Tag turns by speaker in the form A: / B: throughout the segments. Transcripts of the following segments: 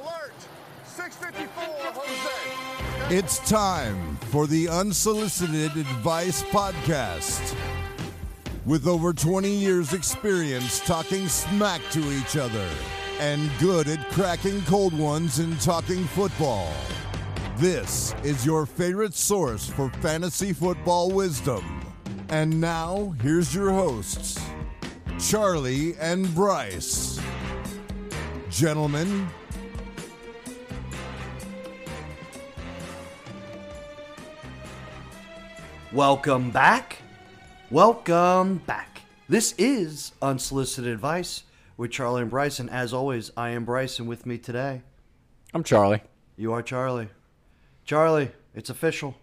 A: Alert! 654 Jose.
B: It's time for the Unsolicited Advice Podcast. With over 20 years' experience talking smack to each other and good at cracking cold ones and talking football, this is your favorite source for fantasy football wisdom. And now, here's your hosts, Charlie and Bryce. Gentlemen,
C: Welcome back. Welcome back. This is Unsolicited Advice with Charlie and Bryce. And as always, I am Bryce, and with me today,
D: I'm Charlie.
C: you are Charlie. Charlie, it's official.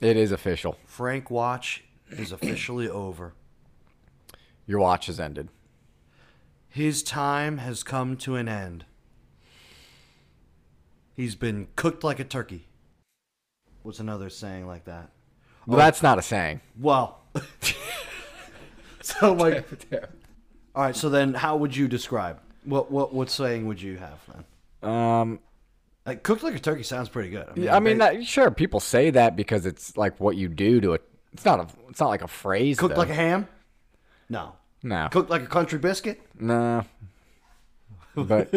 D: It is official.
C: Frank Watch is officially over.
D: Your watch has ended.
C: His time has come to an end. He's been cooked like a turkey. What's another saying like that?
D: Well, that's not a saying.
C: Well, so like, all right. So then, how would you describe what what what saying would you have then?
D: Um,
C: Like cooked like a turkey sounds pretty good. I mean,
D: I mean, that, sure, people say that because it's like what you do to it. It's not a. It's not like a phrase.
C: cooked
D: though.
C: like a ham. No,
D: no,
C: cooked like a country biscuit.
D: no. But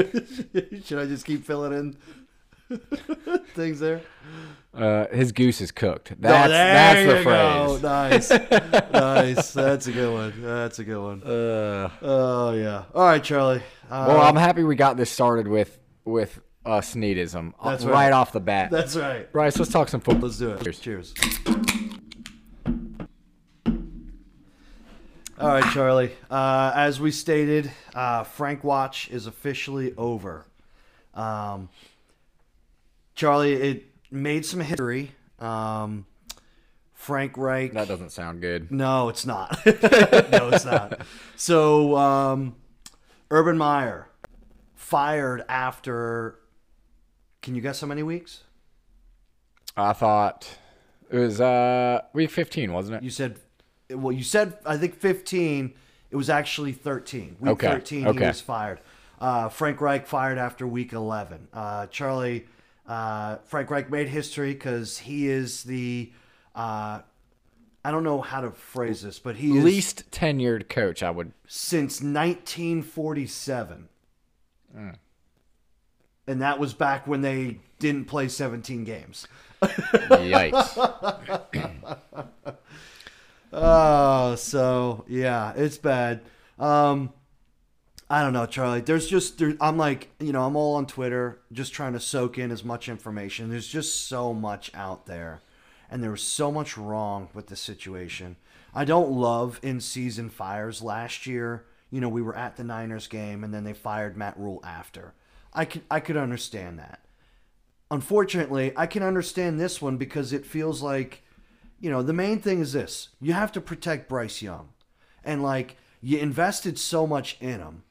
C: Should I just keep filling in things there?
D: uh, his goose is cooked. That's that's the phrase.
C: go. Nice, nice. That's a good one. That's a good one.
D: Uh,
C: Oh yeah. All right, Charlie. Uh,
D: well, I'm happy we got this started with with uh, Sneedism
C: That's
D: right.
C: right.
D: off the bat.
C: that's right.
D: Bryce, let's talk some football.
C: Let's do it.
D: Cheers.
C: Cheers. All right, Charlie. Uh, as we stated, uh, Frank Watch is officially over. Um, Charlie, it made some history. Um, Frank Reich.
D: That doesn't sound good.
C: No, it's not. no, it's not. So, um, Urban Meyer fired after. Can you guess how many weeks?
D: I thought it was uh week 15, wasn't it?
C: You said, well, you said I think 15. It was actually 13. Week
D: Okay,
C: 13, he was fired. Uh, Frank Reich fired after week 11. Uh, Charlie, uh, Frank Reich made history because he is the. Uh, I don't know how to phrase this, but he is
D: Least tenured coach, I would.
C: since 1947. And that was back when they didn't play 17 games.
D: Yikes.
C: Oh, so yeah, it's bad. Um, I don't know, Charlie. There's just there, I'm like, you know, I'm all on Twitter, just trying to soak in as much information. There's just so much out there, and there was so much wrong with the situation. I don't love in season fires. Last year, you know, we were at the Niners game, and then they fired Matt Rhule after. I could I could understand that. Unfortunately, I can understand this one because it feels like you know, the main thing is this you have to protect Bryce Young. And like, you invested so much in him.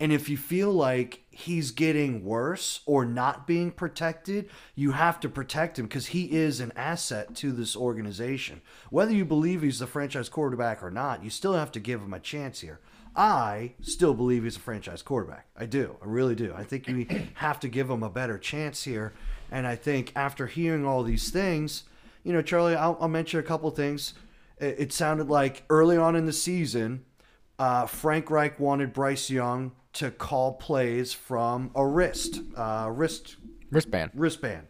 C: And if you feel like he's getting worse or not being protected, you have to protect him because he is an asset to this organization. Whether you believe he's the franchise quarterback or not, you still have to give him a chance here. I still believe he's a franchise quarterback. I do. I really do. I think you have to give him a better chance here. And I think after hearing all these things, you know, Charlie, I'll, I'll mention a couple things. It, it sounded like early on in the season, uh, Frank Reich wanted Bryce Young to call plays from a wrist, uh, wrist
D: Wristband.
C: wristband.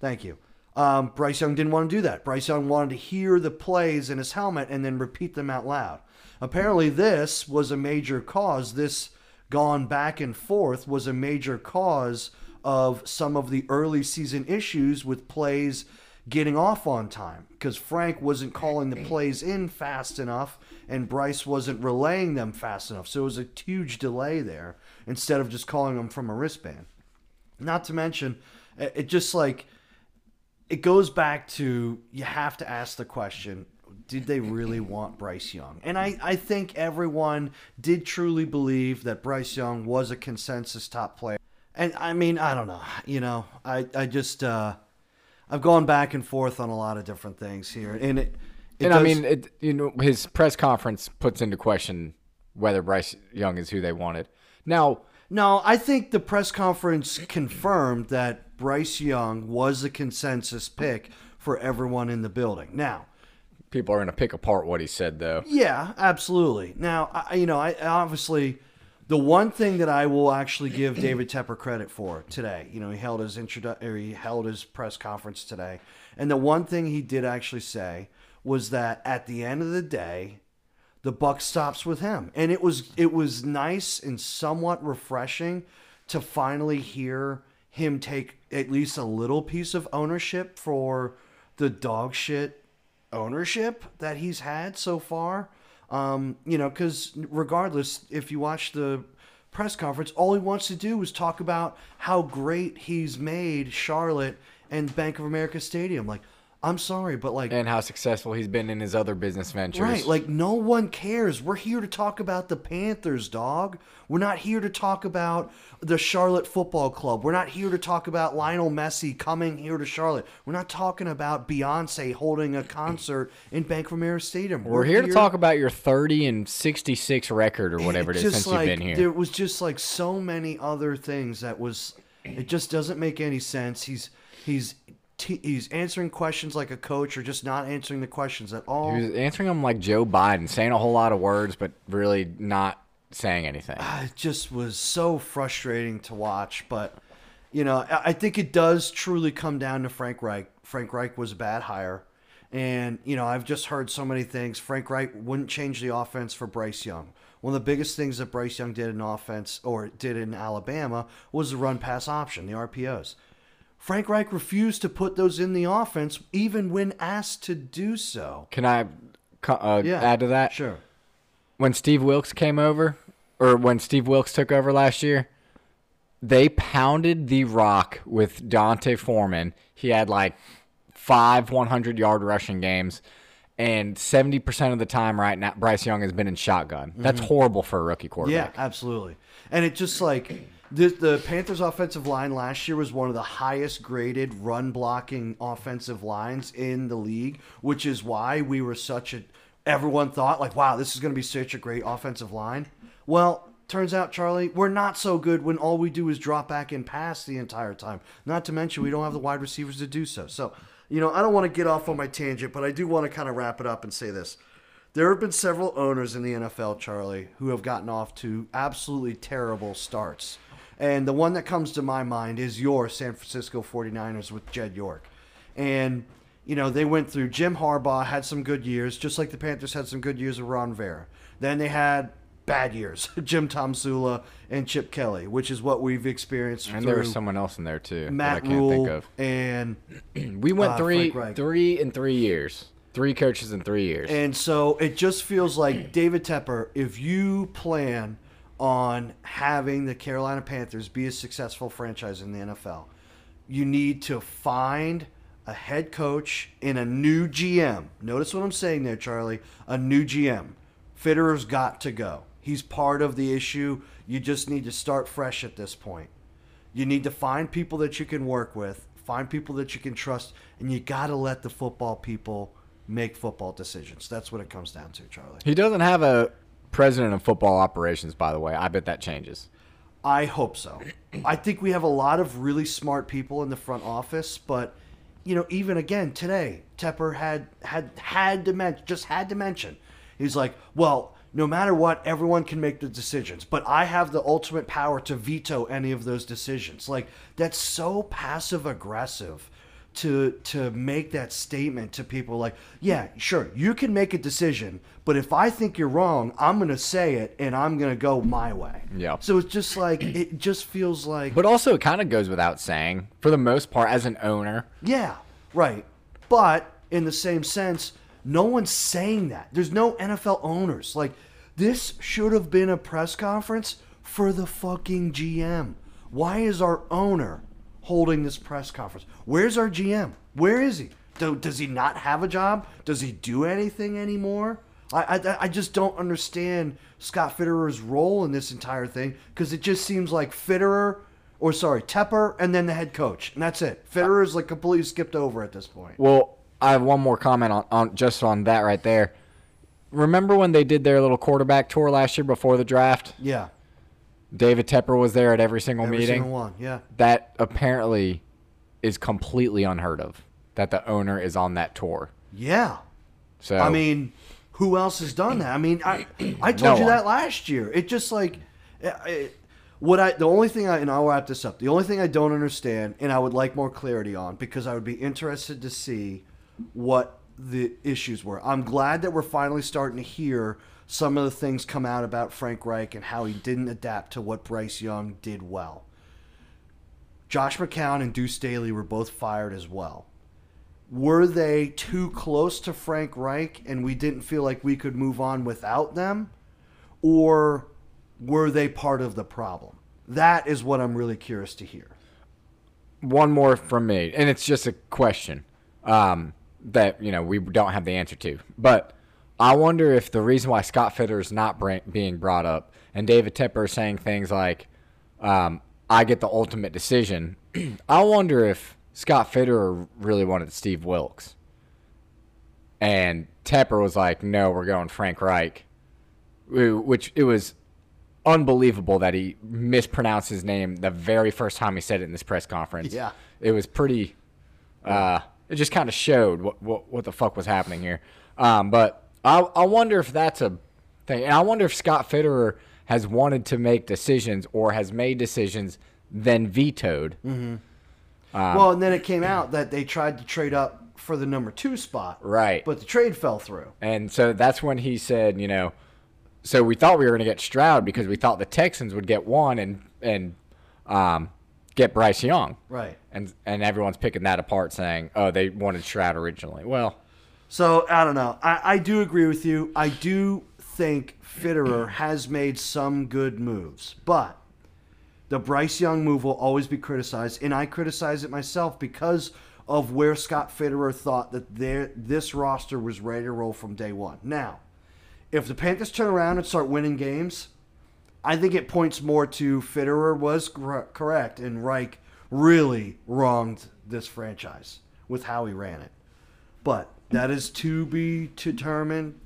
C: Thank you. Um, Bryce Young didn't want to do that. Bryce Young wanted to hear the plays in his helmet and then repeat them out loud. Apparently, this was a major cause. This gone back and forth was a major cause of some of the early season issues with plays getting off on time because Frank wasn't calling the plays in fast enough and Bryce wasn't relaying them fast enough. So it was a huge delay there instead of just calling them from a wristband. Not to mention, it just like it goes back to you have to ask the question did they really want Bryce Young? And I, I think everyone did truly believe that Bryce Young was a consensus top player. And I mean, I don't know. You know, I, I just, uh, I've gone back and forth on a lot of different things here. And it,
D: and I mean, it, you know, his press conference puts into question whether Bryce Young is who they wanted. Now,
C: No, I think the press conference confirmed that Bryce Young was a consensus pick for everyone in the building. Now,
D: People are going to pick apart what he said, though.
C: yeah, absolutely. Now, I, you know, I obviously the one thing that I will actually give David Tepper credit for today, you know, he held his introdu- or he held his press conference today, and the one thing he did actually say was that at the end of the day, the buck stops with him, and it was it was nice and somewhat refreshing to finally hear him take at least a little piece of ownership for the dog shit ownership that he's had so far. Um, you know, because regardless, if you watch the press conference, all he wants to do is talk about how great he's made Charlotte and Bank of America Stadium. Like, I'm sorry, but like,
D: And how successful he's been in his other business ventures.
C: Right, like no one cares. We're here to talk about the Panthers, dog. We're not here to talk about the Charlotte Football Club. We're not here to talk about Lionel Messi coming here to Charlotte. We're not talking about Beyonce holding a concert in Bank of America Stadium.
D: We're here to talk about your 30 and 66 record or whatever it is
C: Just
D: since
C: like,
D: you've been here.
C: There was just like so many other things that was. It just doesn't make any sense. He's he's t- he's answering questions like a coach, or just not answering the questions at all.
D: He was answering them like Joe Biden, saying a whole lot of words, but really not saying anything.
C: Ah, it just was so frustrating to watch. But you know, I I think it does truly come down to Frank Reich. Frank Reich was a bad hire, and you know, I've just heard so many things. Frank Reich wouldn't change the offense for Bryce Young. One of the biggest things that Bryce Young did in offense or did in Alabama was the run pass option, the RPOs. Frank Reich refused to put those in the offense even when asked to do so.
D: Can I uh,
C: Yeah.
D: add to that?
C: Sure.
D: When Steve Wilkes came over, or when Steve Wilkes took over last year, they pounded the rock with D'Onta Foreman. He had like five 100 yard rushing games. And 70% of the time right now, Bryce Young has been in shotgun. That's horrible for a rookie
C: Mm-hmm. Yeah, absolutely. And it just like the, the Panthers' offensive line last year was one of the highest graded run blocking offensive lines in the league, which is why we were such a. Everyone thought like, wow, this is going to be such a great offensive line. Well, turns out, Charlie, we're not so good when all we do is drop back and pass the entire time. Not to mention we don't have the wide receivers to do so. So, you know, I don't want to get off on my tangent, but I do want to kind of wrap it up and say this. There have been several owners in the NFL, Charlie, who have gotten off to absolutely terrible starts. And the one that comes to my mind is your San Francisco 49ers with Jed York. And, you know, they went through Jim Harbaugh, had some good years, just like the Panthers had some good years with Ron Rivera. Then they had bad years, Jim Tom Tomsula and Chip Kelly, which is what we've experienced
D: And there was someone else in there too
C: Matt
D: that I can't
C: Rhule
D: think of.
C: and
D: We went
C: Uh,
D: three, three in three years. Three coaches in three years.
C: And so it just feels like David Tepper, if you plan on having the Carolina Panthers be a successful franchise in the NFL, you need to find a head coach and a new GM. Notice what I'm saying there, Charlie. A new GM. Fitterer's got to go. He's part of the issue. You just need to start fresh at this point. You need to find people that you can work with, find people that you can trust, and you got to let the football people make football decisions. That's what it comes down to, Charlie.
D: he doesn't have a president of football operations, by the way. I bet that changes.
C: I hope so. I think we have a lot of really smart people in the front office, but you know, even again today, Tepper had had had to mention, just had to mention. He's like, well, no matter what, everyone can make the decisions, but I have the ultimate power to veto any of those decisions. Like that's so passive aggressive to to make that statement to people like, yeah, sure, you can make a decision, but if I think you're wrong, I'm going to say it and I'm going to go my way.
D: Yeah.
C: So it's just like it just feels like
D: But also, it kind of goes without saying, for the most part, as an owner,
C: yeah, right. But in the same sense, no one's saying that. There's no NFL owners. Like this should have been a press conference for the fucking GM. Why is our owner holding this press conference? Where's our GM? Where is he? Do, does he not have a job? Does he do anything anymore? I, I, I just don't understand Scott Fitterer's role in this entire thing because it just seems like Fitterer, or sorry, Tepper, and then the head coach, and that's it. Fitterer is like completely skipped over at this point.
D: Well, I have one more comment on, on just on that right there. Remember when they did their little quarterback tour last year before the draft?
C: Yeah,
D: David Tepper was there at every single
C: Every
D: meeting.
C: single one. Yeah.
D: That apparently is completely unheard of. That the owner is on that tour.
C: Yeah.
D: So
C: I mean, who else has done that? I mean, I I told
D: No
C: you that last year. It just like it, it- what I the only thing I and I'll wrap this up. The only thing I don't understand and I would like more clarity on because I would be interested to see what the issues were. I'm glad that we're finally starting to hear some of the things come out about Frank Reich and how he didn't adapt to what Bryce Young did well. Josh McCown and Deuce Staley were both fired as well were they too close to Frank Reich and we didn't feel like we could move on without them? Or were they part of the problem? That is what I'm really curious to hear.
D: one more from me, and it's just a question um, that you know we don't have the answer to. But I wonder if the reason why Scott Fitterer is not being brought up, and David Tepper is saying things like, um, "I get the ultimate decision." I wonder if Scott Fitterer really wanted Steve Wilkes, and Tepper was like, "No, we're going Frank Reich," which it was unbelievable that he mispronounced his name the very first time he said it in this press conference.
C: Yeah.
D: It was pretty uh it just kind of showed what, what what the fuck was happening here. Um but I I wonder if that's a thing. And I wonder if Scott Fitterer has wanted to make decisions or has made decisions then vetoed.
C: Mm. well, and then it came out that they tried to trade up for the number two spot.
D: Right.
C: But the trade fell through.
D: And so that's when he said, you know, so we thought we were going to get Stroud because we thought the Texans would get one and and um, get Bryce Young.
C: Right.
D: And and everyone's picking that apart, saying, "Oh, they wanted Stroud originally." Well,
C: So I don't know. I, I do agree with you. I do think Fitterer has made some good moves, but the Bryce Young move will always be criticized, and I criticize it myself because of where Scott Fitterer thought that their, this roster was ready to roll from day one. Now, if the Panthers turn around and start winning games, I think it points more to Fitterer was cor- correct and Reich really wronged this franchise with how he ran it. But that is to be determined,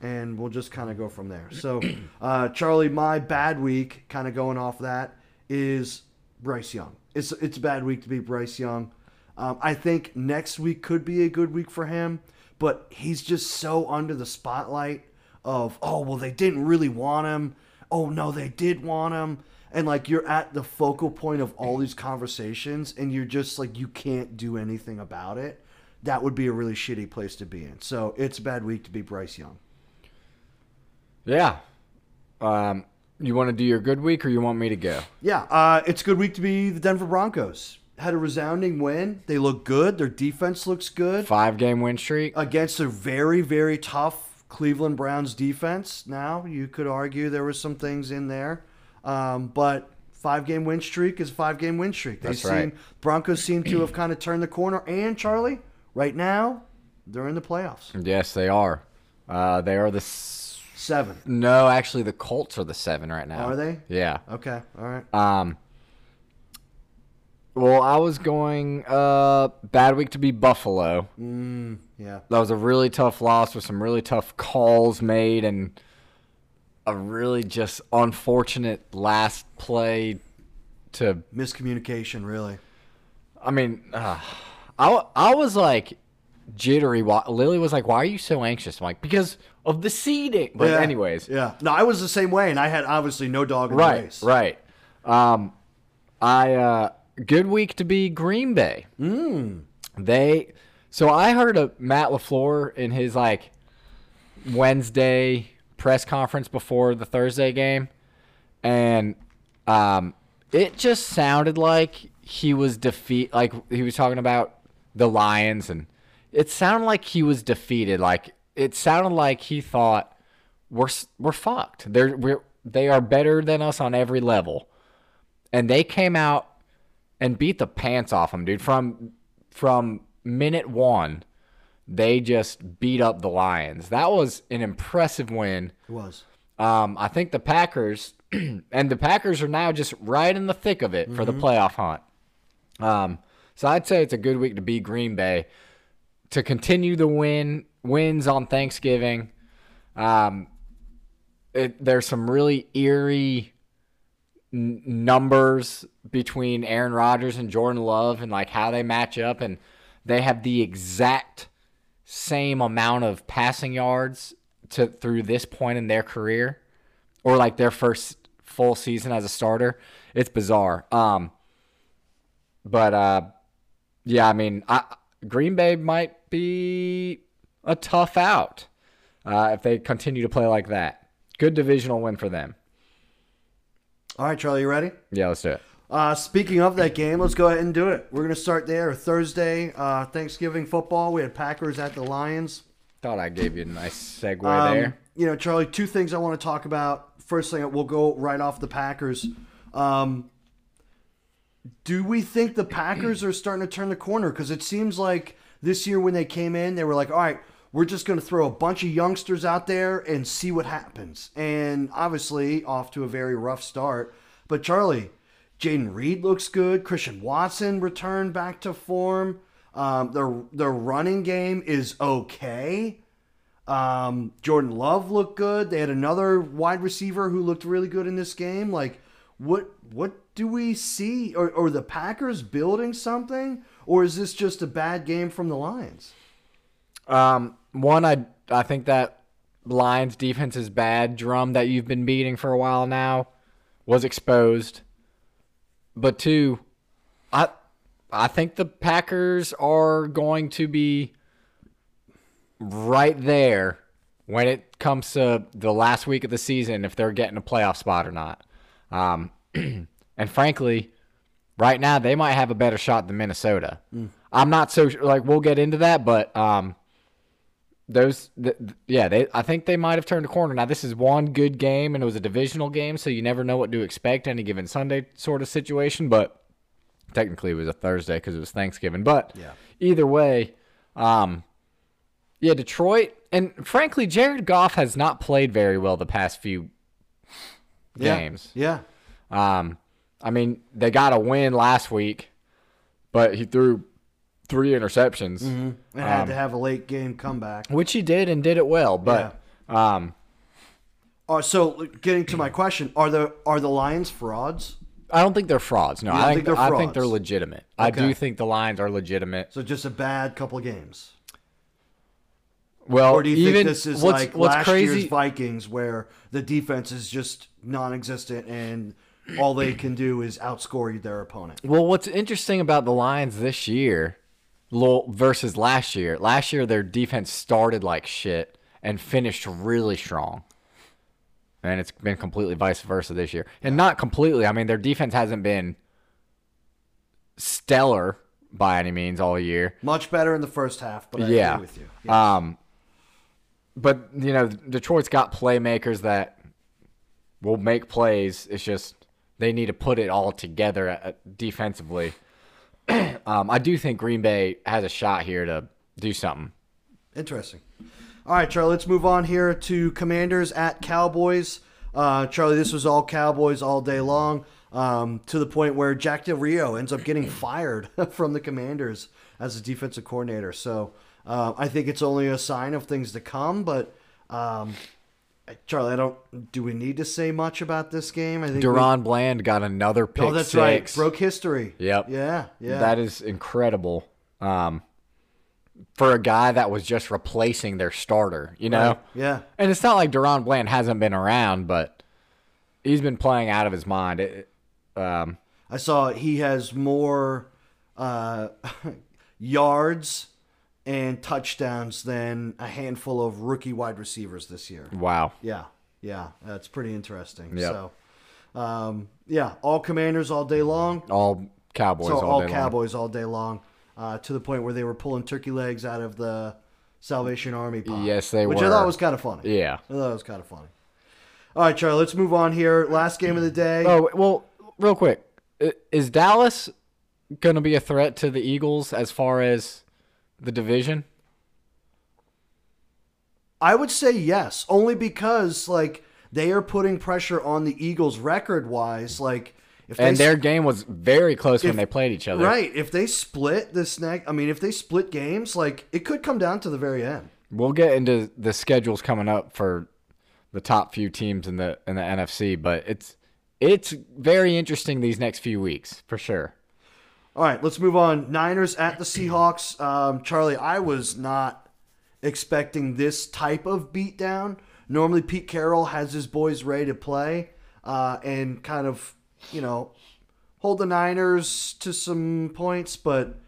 C: and we'll just kind of go from there. So, uh, Charlie, my bad week, kind of going off that, is Bryce Young. It's it's a bad week to be Bryce Young. Um, I think next week could be a good week for him, but he's just so under the spotlight of oh well they didn't really want him. Oh no, they did want him. And like you're at the focal point of all these conversations, and you're just like you can't do anything about it that would be a really shitty place to be in. So it's a bad week to be Bryce Young.
D: yeah. Um, you want to do your good week, or you want me to go?
C: Yeah, uh, it's a good week to be the Denver Broncos. Had a resounding win. They look good. Their defense looks good
D: Five game win streak.
C: against a very, very tough Cleveland Browns defense. Now you could argue there were some things in there, um, but five game win streak is a five game win streak. They
D: That's
C: seem
D: right.
C: Broncos seem to have kind of turned the corner. And Charlie, right now they're in the playoffs.
D: Yes, they are. Uh, they are the. S-
C: Seven.
D: no, actually, the Colts are the seven right now.
C: Are they?
D: Yeah.
C: Okay. All right.
D: Um. Well, I was going uh bad week to be Buffalo.
C: Yeah.
D: That was a really tough loss with some really tough calls made and a really just unfortunate last play to
C: Miscommunication, really.
D: I mean, uh, I I was like jittery. Why, Lily was like, "Why are you so anxious?" I'm like, "Because of the seeding." But
C: Yeah.
D: anyways,
C: Yeah. No, I was the same way, and I had obviously no dog in the
D: right,
C: race.
D: right. Um, I uh, good week to be Green Bay. Mm. They so I heard a Matt LaFleur in his like Wednesday press conference before the Thursday game, and um, it just sounded like he was defeat. Like he was talking about the Lions, and it sounded like he was defeated. Like it sounded like he thought we're we're fucked. They're we're they are better than us on every level, and they came out and beat the pants off them, dude. From from minute one, they just beat up the Lions. That was an impressive win.
C: It was.
D: Um, I think the Packers and the Packers are now just right in the thick of it for the playoff hunt. Um, so I'd say it's a good week to be Green Bay to continue the win wins on Thanksgiving. Um, it, there's some really eerie n- numbers between Aaron Rodgers and Jordan Love and like how they match up, and they have the exact same amount of passing yards to through this point in their career, or like their first full season as a starter. It's bizarre. Um, but uh, yeah, I mean, I, Green Bay might be a tough out uh, if they continue to play like that. Good divisional win for them.
C: All right, Charlie, you ready?
D: Yeah, let's do it.
C: Uh, speaking of that game, let's go ahead and do it. We're going to start there. Thursday, uh, Thanksgiving football. We had Packers at the Lions.
D: Thought I gave you a nice segue
C: Um,
D: there.
C: You know, Charlie, two things I want to talk about. First thing, we'll go right off the Packers. Um, do we think the Packers are starting to turn the corner? Because it seems like this year when they came in, they were like, all right, we're just going to throw a bunch of youngsters out there and see what happens. And obviously, off to a very rough start. But Charlie, Jayden Reed looks good. Christian Watson returned back to form. Um, their their running game is okay. Um, Jordan Love looked good. They had another wide receiver who looked really good in this game. Like, what what do we see? Or, or the Packers building something, or is this just a bad game from the Lions?
D: Um, one, I I think that Lions defense is bad. Drum that you've been beating for a while now was exposed. But two, I I think the Packers are going to be right there when it comes to the last week of the season if they're getting a playoff spot or not. Um, and frankly, right now they might have a better shot than Minnesota. I'm not so sure, like we'll get into that, but um, those th- yeah they I think they might have turned a corner. Now this is one good game and it was a divisional game, so you never know what to expect any given Sunday sort of situation. But technically it was a Thursday because it was Thanksgiving. But
C: Yeah.
D: either way, um, yeah, Detroit and frankly Jared Goff has not played very well the past few games.
C: Yeah.
D: Um, I mean, they got a win last week, but he threw three interceptions,
C: And had to have a late game comeback.
D: which he did and did it well. But um,
C: Uh, so, getting to my question, are the are the Lions frauds?
D: I don't think they're frauds. No, I
C: think
D: think,
C: they're
D: I think they're legitimate. I do think the Lions are legitimate.
C: So just a bad couple of games.
D: Well,
C: Or do you
D: even
C: think this is
D: what's,
C: like
D: what's
C: last
D: crazy?
C: year's Vikings, where the defense is just non-existent and all they can do is outscore their opponent?
D: Well, what's interesting about the Lions this year versus last year, last year their defense started like shit and finished really strong. And it's been completely vice versa this year. And not completely. I mean, their defense hasn't been stellar by any means all year.
C: Much better in the first half, but I
D: yeah.
C: agree with you.
D: Um, but you know, Detroit's got playmakers that will make plays. It's just they need to put it all together uh, defensively. um, I do think Green Bay has a shot here to do something.
C: Interesting. All right, Charlie, let's move on here to Commanders at Cowboys. Uh, Charlie, this was all Cowboys all day long, um, to the point where Jack Del Rio ends up getting fired from the Commanders as a defensive coordinator. So uh, I think it's only a sign of things to come. But um, Charlie, I don't. Do we need to say much about this game? I think. we-
D: DaRon Bland got another pick
C: oh, that's
D: six.
C: right. Broke history.
D: Yep.
C: Yeah. Yeah.
D: That is incredible. Um, for a guy that was just replacing their starter, you know.
C: Right. Yeah.
D: And it's not like DaRon Bland hasn't been around, but he's been playing out of his mind. It, um,
C: I saw he has more uh, yards and touchdowns than a handful of rookie wide receivers this year.
D: wow.
C: Yeah, yeah, that's pretty interesting.
D: Yep.
C: So, um, yeah, all Commanders all day long.
D: All Cowboys
C: so
D: all,
C: all
D: day long.
C: Cowboys all day long, uh, to the point where they were pulling turkey legs out of the Salvation Army pot.
D: Yes, they were
C: which I thought was kind of funny.
D: Yeah.
C: I thought it was kind of funny. All right, Charlie, let's move on here. Last game of the day.
D: Oh well, real quick, is Dallas going to be a threat to the Eagles as far as the division?
C: I would say yes, only because like they are putting pressure on the Eagles record wise. Like if
D: And their game was very close
C: if-
D: when they played each other.
C: right, if they split this next, I mean, if they split games, like it could come down to the very end.
D: We'll get into the schedules coming up for the top few teams in the in the NFC, but it's it's very interesting these next few weeks for sure.
C: All right, let's move on. Niners at the Seahawks. Um, Charlie, I was not expecting this type of beatdown. Normally, Pete Carroll has his boys ready to play uh, and kind of, you know, hold the Niners to some points, but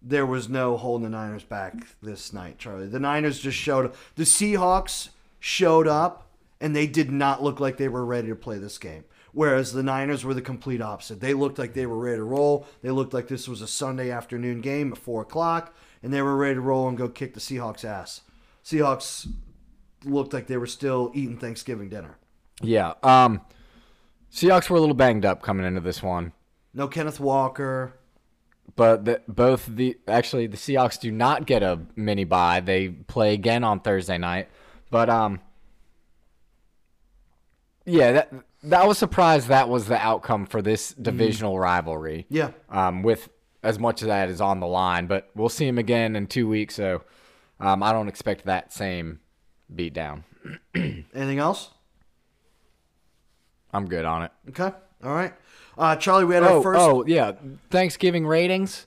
C: there was no holding the Niners back this night, Charlie. The Niners just showed up. The Seahawks showed up, and they did not look like they were ready to play this game. Whereas the Niners were the complete opposite. They looked like they were ready to roll. They looked like this was a Sunday afternoon game at 4 o'clock, and they were ready to roll and go kick the Seahawks' ass. Seahawks looked like they were still eating Thanksgiving dinner.
D: Yeah. Um, Seahawks were a little banged up coming into this one,
C: No Kenneth Walker.
D: but the, both the actually the Seahawks do not get a mini bye. They play again on Thursday night, but um, yeah, that that was surprised that was the outcome for this divisional rivalry.
C: Yeah.
D: um, with as much of that is on the line. But we'll see him again in two weeks, so um, I don't expect that same beatdown.
C: Anything else?
D: I'm good on it.
C: Okay. All right. Uh, Charlie, we had
D: Oh,
C: our first.
D: oh yeah, Thanksgiving ratings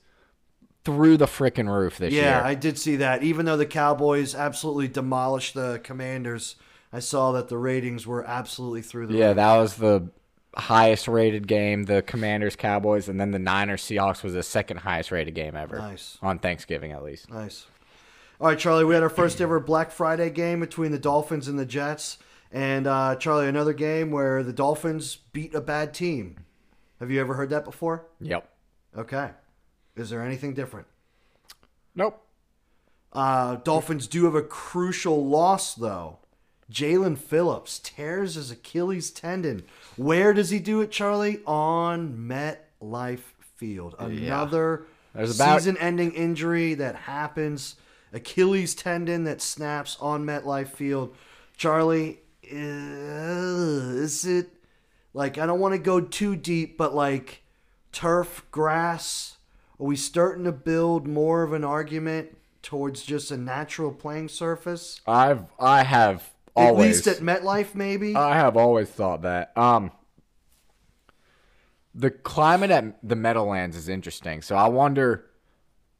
D: through the freaking roof this
C: yeah,
D: year.
C: Yeah, I did see that. Even though the Cowboys absolutely demolished the Commanders, I saw that the ratings were absolutely through the
D: yeah,
C: roof.
D: that was the highest rated game. The Commanders Cowboys, and then the Niners Seahawks was the second highest rated game ever.
C: Nice.
D: on Thanksgiving at least.
C: Nice. All right, Charlie, we had our first ever Black Friday game between the Dolphins and the Jets. And uh, Charlie, another game where the Dolphins beat a bad team. Have you ever heard that before?
D: Yep.
C: Okay. Is there anything different?
D: Nope.
C: Uh, Dolphins do have a crucial loss, though. Jaelan Phillips tears his Achilles tendon. Where does he do it, Charlie? On MetLife Field. Another
D: There's about-
C: season-ending injury that happens. Achilles tendon that snaps on MetLife Field. Charlie, is it like I don't want to go too deep, but like turf, grass? Are we starting to build more of an argument towards just a natural playing surface?
D: I've I have
C: At
D: always
C: least at MetLife, maybe.
D: I have always thought that. Um, the climate at the Meadowlands is interesting. So I wonder.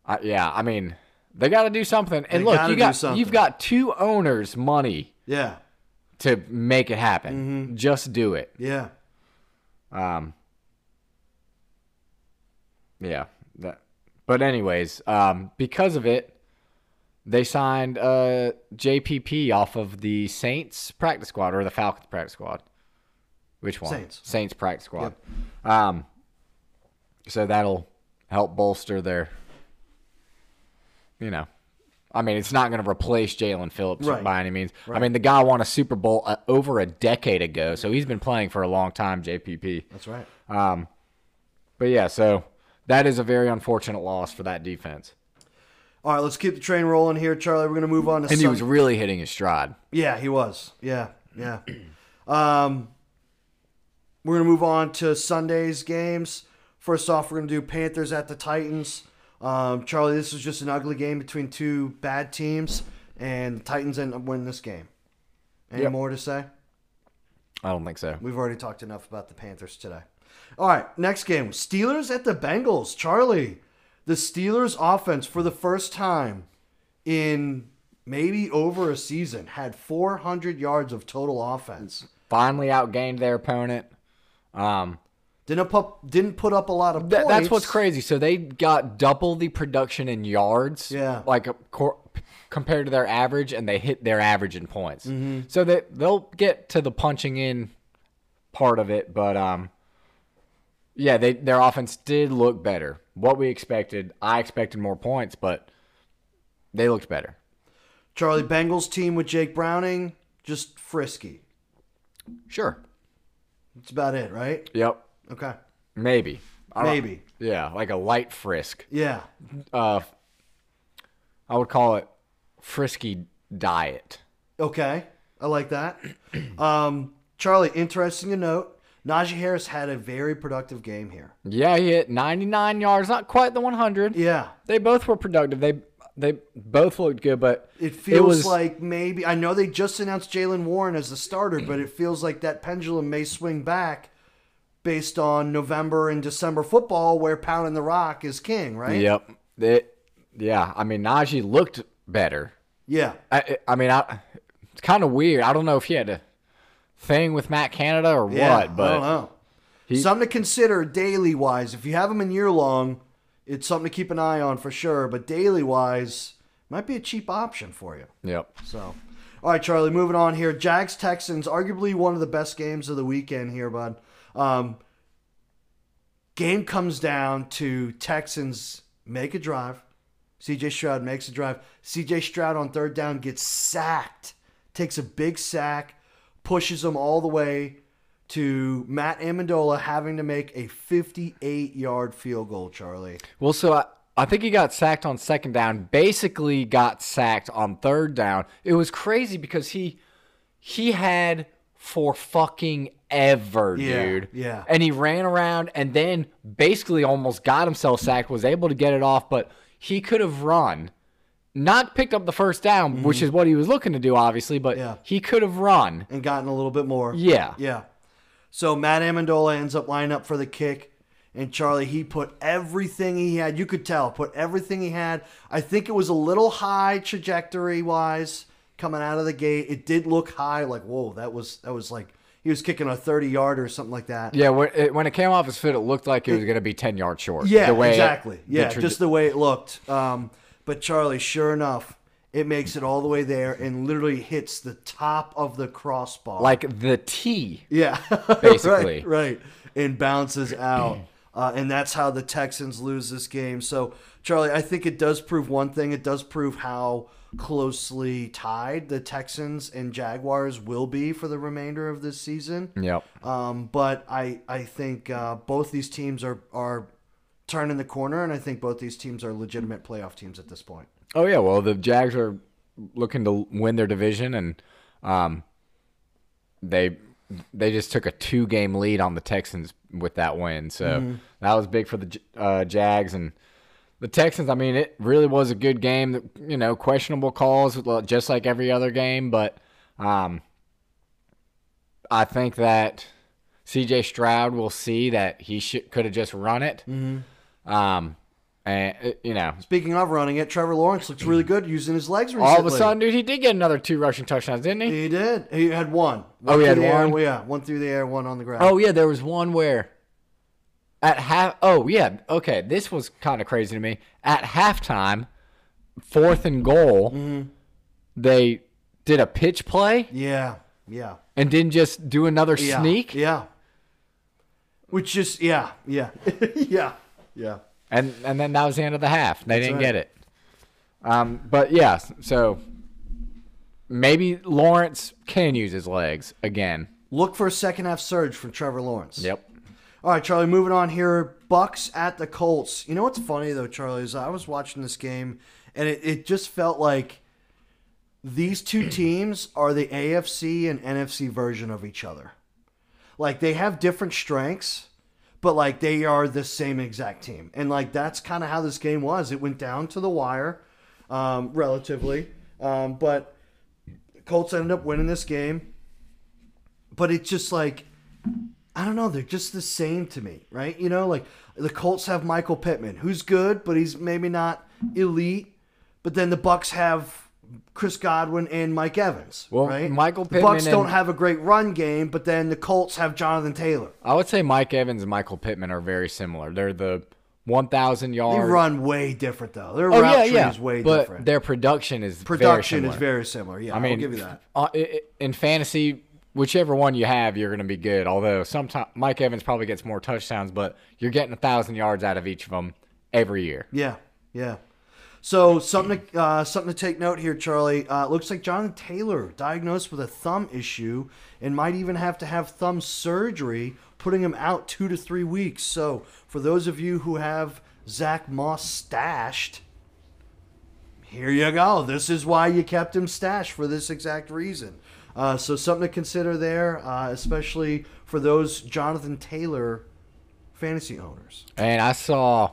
D: I yeah, I mean, they got to do something. And
C: They
D: look, you got
C: something.
D: you've got two owners' money
C: yeah,
D: to make it happen.
C: Mm-hmm.
D: Just do it.
C: yeah.
D: Um. Yeah. That. But anyways, um, because of it, they signed uh JPP off of the Saints practice squad or the Falcons practice squad. Which one?
C: Saints.
D: Saints practice squad. Um. So that'll help bolster their. You know, I mean, it's not going to replace Jaelan Phillips
C: Right.
D: by any means. I mean, the guy won a Super Bowl uh, over a decade ago, so he's been playing for a long time. JPP.
C: That's right.
D: Um, but yeah, so that is a very unfortunate loss for that defense.
C: All right, let's keep the train rolling here, Charlie. We're gonna move on to
D: And he was really hitting his stride.
C: Yeah, he was. Yeah, yeah. Um, we're gonna move on to Sunday's games. First off, we're gonna do Panthers at the Titans. Um, Charlie, this was just an ugly game between two bad teams, and the Titans end up winning this game. Any
D: Yep.
C: more to say?
D: I don't think so.
C: We've already talked enough about the Panthers today. All right, next game Steelers at the Bengals. Charlie, the Steelers offense for the first time in maybe over a season had 400 yards of total offense.
D: Finally outgained their opponent. Um,
C: Didn't put didn't put up a lot of
D: th-
C: points.
D: that's what's crazy. So they got double the production in yards.
C: Yeah.
D: Like a cor- compared to their average, and they hit their average in points.
C: Mm-hmm.
D: So they they'll get to the punching in part of it, but um, yeah, they their offense did look better. What we expected, I expected more points, but they looked better.
C: Charlie Bengals team with Jake Browning just frisky.
D: Sure.
C: That's about it, right?
D: Yep.
C: Okay.
D: Maybe.
C: Maybe.
D: Yeah, like a light frisk.
C: Yeah.
D: Uh, I would call it frisky diet.
C: Okay, I like that. Um, Charlie, interesting to note, Najee Harris had a very productive game here.
D: Yeah, he hit 99 yards, not quite the 100.
C: Yeah,
D: They both were productive. They they both looked good, but
C: it feels
D: was,
C: like maybe I know they just announced Jaylen Warren as the starter, but it feels like that pendulum may swing back based on November and December football, where pounding the rock is king, right?
D: Yep. It, yeah. I mean, Najee looked better.
C: Yeah.
D: I, I mean, I, it's kind of weird. I don't know if he had a thing with Matt Canada or
C: Yeah,
D: what, but
C: I don't know. something to consider daily wise. If you have them in year long, it's something to keep an eye on for sure. But daily wise, might be a cheap option for you.
D: yep.
C: So, all right, Charlie, moving on here. Jags Texans, arguably one of the best games of the weekend here, bud. Um, game comes down to Texans make a drive. CJ Stroud makes a drive. CJ Stroud on third down gets sacked, takes a big sack, pushes them all the way to Matt Ammendola having to make a 58 yard field goal, Charlie.
D: Well, so I, I think he got sacked on second down. Basically, got sacked on third down. It was crazy because he he had for fucking ever,
C: Yeah,
D: dude.
C: yeah.
D: And he ran around and then basically almost got himself sacked. Was able to get it off, but he could have run. Not picked up the first down, which is what he was looking to do, obviously, but
C: Mm-hmm. Yeah.
D: he could have run.
C: and gotten a little bit more.
D: Yeah.
C: Yeah. So Matt Ammendola ends up lining up for the kick. And Charlie, he put everything he had. You could tell, put everything he had. I think it was a little high trajectory wise coming out of the gate. It did look high, like whoa, that was that was like he was kicking a thirty yard or something like that.
D: Yeah, when it, when it came off his foot, it looked like it was going to be 10 yards short.
C: Yeah,
D: The way it-
C: exactly.
D: the
C: Yeah,
D: traje-
C: just the way it looked. Um, but Charlie, sure enough, it makes it all the way there and literally hits the top of the crossbar.
D: like the T.
C: Yeah,
D: Basically.
C: right, right, and bounces out, uh, and that's how the Texans lose this game. So, Charlie, I think it does prove one thing. It does prove how closely tied the Texans and Jaguars will be for the remainder of this season.
D: Yep.
C: Um, but I, I think uh, both these teams are are turning the corner, and I think both these teams are legitimate playoff teams at this point.
D: Oh yeah, well the Jags are looking to win their division, and um, they they just took a two game lead on the Texans with that win, so that was big for the uh, Jags and the Texans. I mean, it really was a good game. You know, questionable calls, just like every other game, but um, I think that C.J. Stroud will see that he should could have just run it. Um, and uh, you know,
C: Speaking of running it, Trevor Lawrence looks really good using his legs.
D: all of a sudden, dude, he did get another two rushing touchdowns, didn't he?
C: He did. He had one.
D: Oh, he
C: through
D: had
C: the air,
D: one?
C: yeah, one through the air, one on the ground.
D: Oh yeah, there was one where at half. Oh yeah, okay. This was kind of crazy to me. At halftime, fourth and goal,
C: Mm-hmm.
D: they did a pitch play
C: yeah, yeah,
D: and didn't just do another
C: yeah,
D: sneak.
C: Yeah. Which just yeah, yeah, yeah, yeah.
D: and and then that was the end of the half. They didn't
C: right.
D: get it. Um, but yeah, so maybe Lawrence can use his legs again.
C: Look for a second half surge from Trevor Lawrence.
D: Yep.
C: All right, Charlie. Moving on here. Bucks at the Colts. You know what's funny though, Charlie, is I was watching this game, and it, it just felt like these two teams are the AFC and NFC version of each other. Like they have different strengths, but like they are the same exact team. And like that's kind of how this game was. It went down to the wire, um, relatively. Um, but Colts ended up winning this game. But it's just like I don't know, they're just the same to me, right? You know, like the Colts have Michael Pittman, who's good, but he's maybe not elite. But then the Bucks have Chris Godwin and Mike Evans,
D: Well,
C: right?
D: Michael
C: the Bucks don't
D: and-
C: have a great run game, but then the Colts have Jonathan Taylor.
D: I would say Mike Evans and Michael Pittman are very similar. They're the 1,000 yard.
C: They run way different though. Their
D: oh
C: route
D: yeah,
C: tree
D: yeah.
C: is way
D: but
C: different.
D: their production is
C: Production
D: very
C: is
D: similar.
C: very similar. Yeah,
D: I mean,
C: I'll give you that.
D: uh, in fantasy, whichever one you have, you're going to be good. Although sometimes Mike Evans probably gets more touchdowns, but you're getting a thousand yards out of each of them every year.
C: Yeah, yeah. So something to, uh, something to take note here, Charlie. Uh, looks like Jonathan Taylor diagnosed with a thumb issue and might even have to have thumb surgery, putting him out two to three weeks. So for those of you who have Zach Moss stashed, here you go. This is why you kept him stashed for this exact reason. Uh, so something to consider there, uh, especially for those Jonathan Taylor fantasy owners.
D: And I saw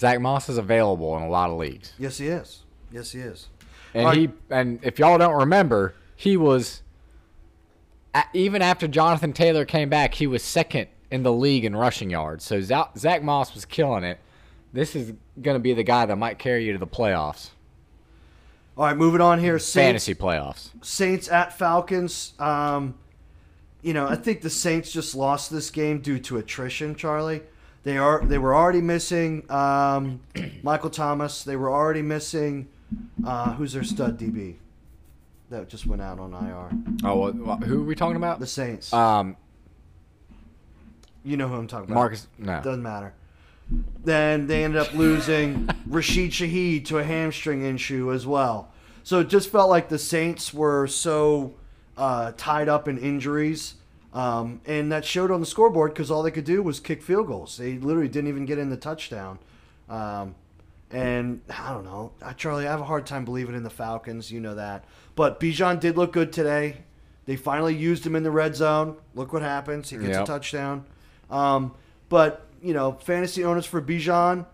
D: Zach Moss is available in a lot of leagues,
C: Yes, he is. Yes, he is.
D: and
C: right.
D: he and if y'all don't remember, he was even after Jonathan Taylor came back, he was second in the league in rushing yards. So Zach Moss was killing it. This is going to be the guy that might carry you to the playoffs,
C: All right, moving on here. Saints,
D: fantasy playoffs.
C: Saints at Falcons. Um, you know, I think the Saints just lost this game due to attrition. Charlie, they are they were already missing um, Michael Thomas. They were already missing uh, who's their stud DB that just went out on IR.
D: Oh, what- who are we talking about?
C: The Saints.
D: Um,
C: you know who I'm talking about.
D: Marcus. No.
C: Doesn't matter. Then they ended up losing Rashid Shaheed to a hamstring issue as well. So it just felt like the Saints were so uh, tied up in injuries. Um, and that showed on the scoreboard because all they could do was kick field goals. They literally didn't even get in the touchdown. Um, and I don't know, Charlie. I have a hard time believing in the Falcons. You know that. But Bijan did look good today. They finally used him in the red zone. Look what happens. He gets a touchdown. Um, but you know, fantasy owners for Bijan,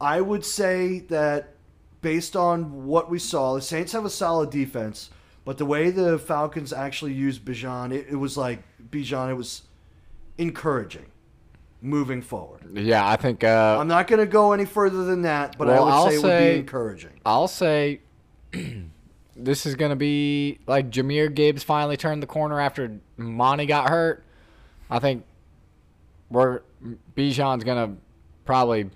C: I would say that based on what we saw, the Saints have a solid defense. But the way the Falcons actually used Bijan, it, it was like Bijan. It was encouraging moving forward.
D: Yeah, I think. Uh,
C: I'm not going to go any further than that, but
D: Well,
C: I would
D: I'll
C: say, it would be encouraging.
D: I'll say this is going to be like Jahmyr Gibbs finally turned the corner after Monty got hurt. I think we're Bijan's going to probably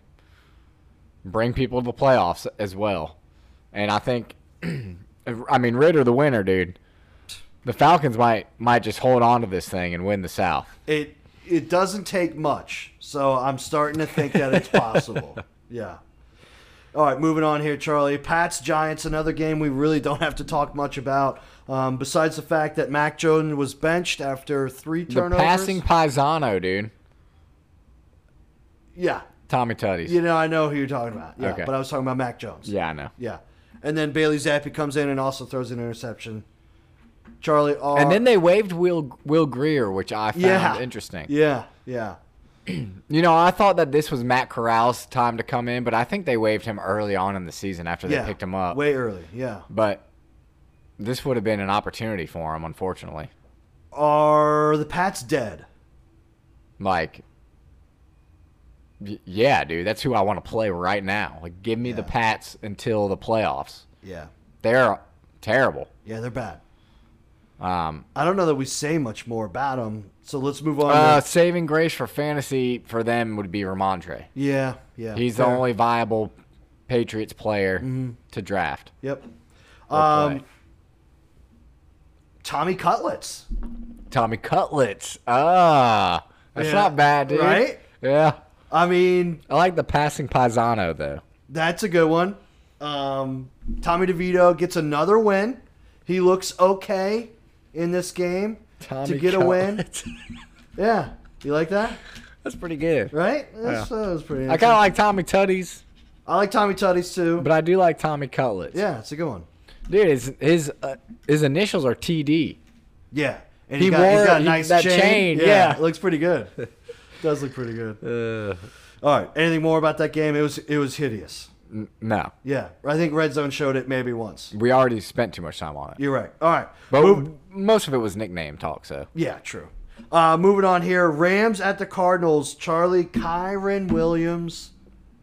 D: bring people to the playoffs as well. And I think I mean Ridder the winner, dude. The Falcons might might just hold on to this thing and win the South.
C: It it doesn't take much, so I'm starting to think that it's possible. yeah. All right, moving on here, Charlie. Pats Giants, another game we really don't have to talk much about. Um, besides the fact that Mac Jones was benched after three
D: The
C: turnovers.
D: passing Paisano, dude.
C: yeah,
D: Tommy Tutties.
C: you know I know who you're talking about. Yeah,
D: Okay.
C: but I was talking about Mac Jones.
D: Yeah, I know.
C: yeah. And then Bailey Zappe comes in and also throws an interception. Charlie, are,
D: And then they waived Will Will Grier, which I found
C: yeah,
D: interesting.
C: Yeah, yeah.
D: You know, I thought that this was Matt Corral's time to come in, but I think they waived him early on in the season after they
C: yeah.
D: picked him up.
C: way early. Yeah.
D: But this would have been an opportunity for him, unfortunately.
C: Are the Pats dead?
D: Like, yeah, dude, that's who I want to play right now. Like, give me the Pats until the playoffs.
C: Yeah.
D: They're terrible.
C: Yeah, they're bad.
D: Um,
C: I don't know that we say much more about them. So let's move on.
D: uh,
C: to,
D: saving grace for fantasy for them would be Rhamondre.
C: yeah, yeah.
D: He's
C: fair.
D: the only viable Patriots player to draft.
C: Yep. Um. Tommy Cutlets.
D: Tommy Cutlets. Ah, that's
C: Yeah,
D: not bad, dude.
C: right?
D: Yeah.
C: I mean,
D: I like the passing Paisano though.
C: that's a good one. Um, Tommy DeVito gets another win. He looks okay in this game to get a win. Yeah. You like that?
D: That's pretty good.
C: Right? That's, that was pretty
D: I kind of like Tommy Tutties,
C: I like Tommy Tutties too.
D: but I do like Tommy Cutlets.
C: yeah, it's a good one.
D: dude, his his uh, his initials are TD.
C: Yeah. And
D: He
C: he got, he's
D: wore
C: got a
D: he-
C: nice
D: that
C: chain.
D: chain, yeah.
C: It looks pretty good. Does look pretty good.
D: Uh,
C: All right. Anything more about that game? It was it was hideous.
D: N- no,
C: Yeah. I think Red Zone showed it maybe once.
D: we already spent too much time on it.
C: You're right. All right.
D: But
C: Move-
D: most of it was nickname talk. So
C: yeah, true. Uh, moving on here. Rams at the Cardinals. Charlie Kyren Williams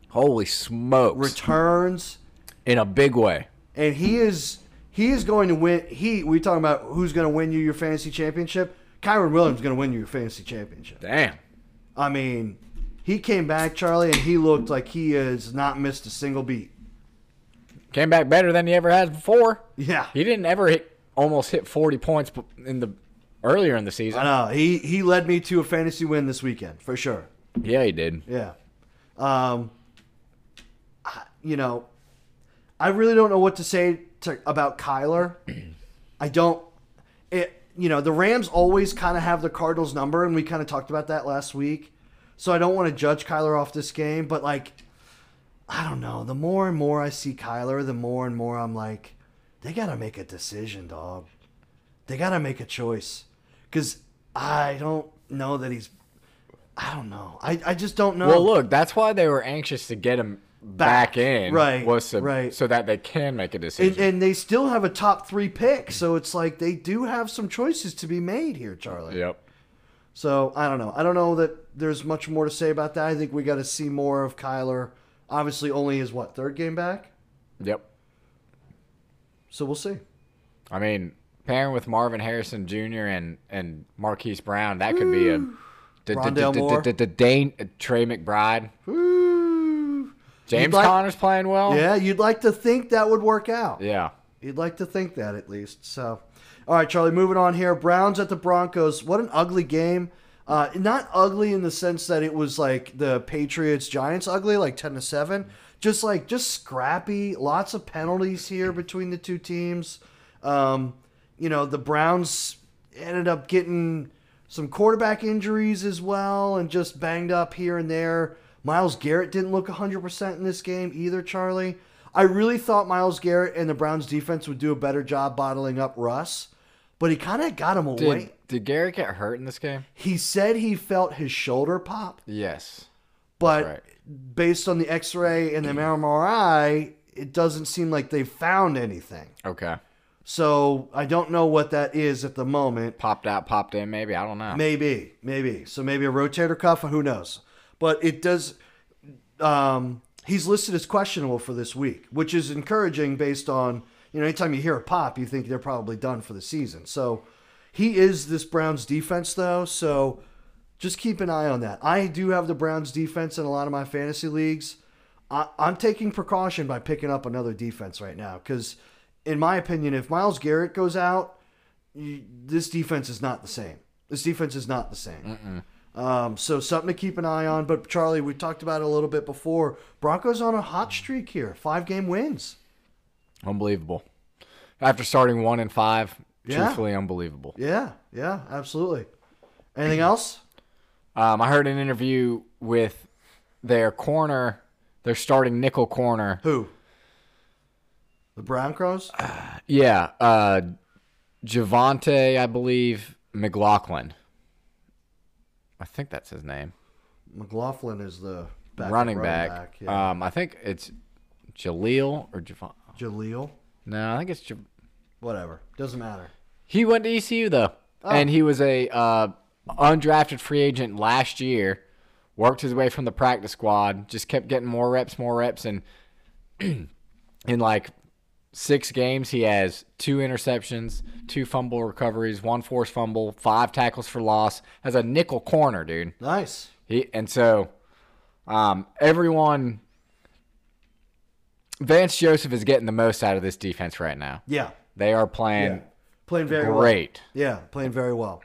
D: holy smokes,
C: returns,
D: in a big way.
C: and he is he is going to win. He we talking about who's going to win you your fantasy championship. Kyren Williams is going to win you your fantasy championship.
D: Damn.
C: I mean, he came back, Charlie, and he looked like he has not missed a single beat.
D: Came back better than he ever has before.
C: Yeah.
D: He didn't ever hit almost hit 40 points in the earlier in the season.
C: I know. He he led me to a fantasy win this weekend for sure.
D: Yeah, he did.
C: Yeah. Um. I- You know, I really don't know what to say to, about Kyler. I don't. It. You know, the Rams always kind of have the Cardinals number, and we kind of talked about that last week. So I don't want to judge Kyler off this game, but like, I don't know. The more and more I see Kyler, the more and more I'm like, they gotta make a decision, dog. They gotta make a choice, because I don't know that he's. I don't know. I, I just don't know.
D: Well, look, that's why they were anxious to get him back,
C: Back.
D: in,
C: Right,
D: Was so,
C: right.
D: so that they can make a
C: and,
D: decision.
C: and they still have a top three pick, so it's like they do have some choices to be made here, Charlie.
D: yep.
C: So I don't know. I don't know that there's much more to say about that. I think we got to see more of Kyler. Obviously, only his what third game back,
D: Yep.
C: so we'll see.
D: I mean, pairing with Marvin Harrison Jr. and and Marquise Brown, that could be a
C: Rondale
D: d- d-
C: Moore.
D: d- d- Dane uh, Trey McBride. James
C: like-
D: Conner's playing well.
C: Yeah, you'd like to think that would work out.
D: Yeah.
C: You'd like to think that at least. So, all right, Charlie, moving on here. Browns at the Broncos. What an ugly game. Uh, not ugly in the sense that it was like the Patriots Giants ugly, like 10 to 7. Just like, just scrappy. Lots of penalties here between the two teams. Um, you know, the Browns ended up getting some quarterback injuries as well and just banged up here and there. Myles Garrett didn't look 100% in this game either, Charlie. I really thought Myles Garrett and the Browns defense would do a better job bottling up Russ, but he kind of got him away.
D: Did, did Garrett get hurt in this game?
C: He said he felt his shoulder pop,
D: Yes.
C: but
D: right.
C: based on the x-ray and the MRI, it doesn't seem like they found anything.
D: Okay.
C: So I don't know what that is at the moment.
D: Popped out, popped in, maybe. I don't know.
C: Maybe, maybe. So maybe a rotator cuff, who knows? But it does. Um, he's listed as questionable for this week, which is encouraging based on you know anytime you hear a pop, you think they're probably done for the season. So he is this Browns defense though, so just keep an eye on that. I do have the Browns defense in a lot of my fantasy leagues. I, I'm taking precaution by picking up another defense right now because, in my opinion, if Myles Garrett goes out, you, this defense is not the same. This defense is not the same. Um, so something to keep an eye on. But Charlie, we talked about it a little bit before. Broncos on a hot streak here, five game wins.
D: Unbelievable. After starting one and five,
C: Yeah.
D: truthfully unbelievable.
C: Yeah, yeah, absolutely. Anything else?
D: Um, I heard an interview with their corner, their starting nickel corner.
C: Who? The Broncos?
D: Yeah, uh, Javante, I believe, McLaughlin. I think that's his name.
C: McLaughlin is the
D: running
C: running
D: back.
C: yeah.
D: Um, I think it's Jaleel or Javon.
C: Jaleel.
D: No, I think it's. Ja-
C: Whatever. Doesn't matter.
D: he went to ECU though,
C: Oh.
D: and he was a uh, undrafted free agent last year. Worked his way from the practice squad. Just kept getting more reps, more reps, and in like six games, he has two interceptions, two fumble recoveries, one forced fumble, five tackles for loss. As a nickel corner, dude.
C: Nice.
D: He and so um, everyone Vance Joseph is getting the most out of this defense right now.
C: Yeah.
D: They are playing
C: Yeah. Playing very well.
D: great.
C: Yeah, playing very well.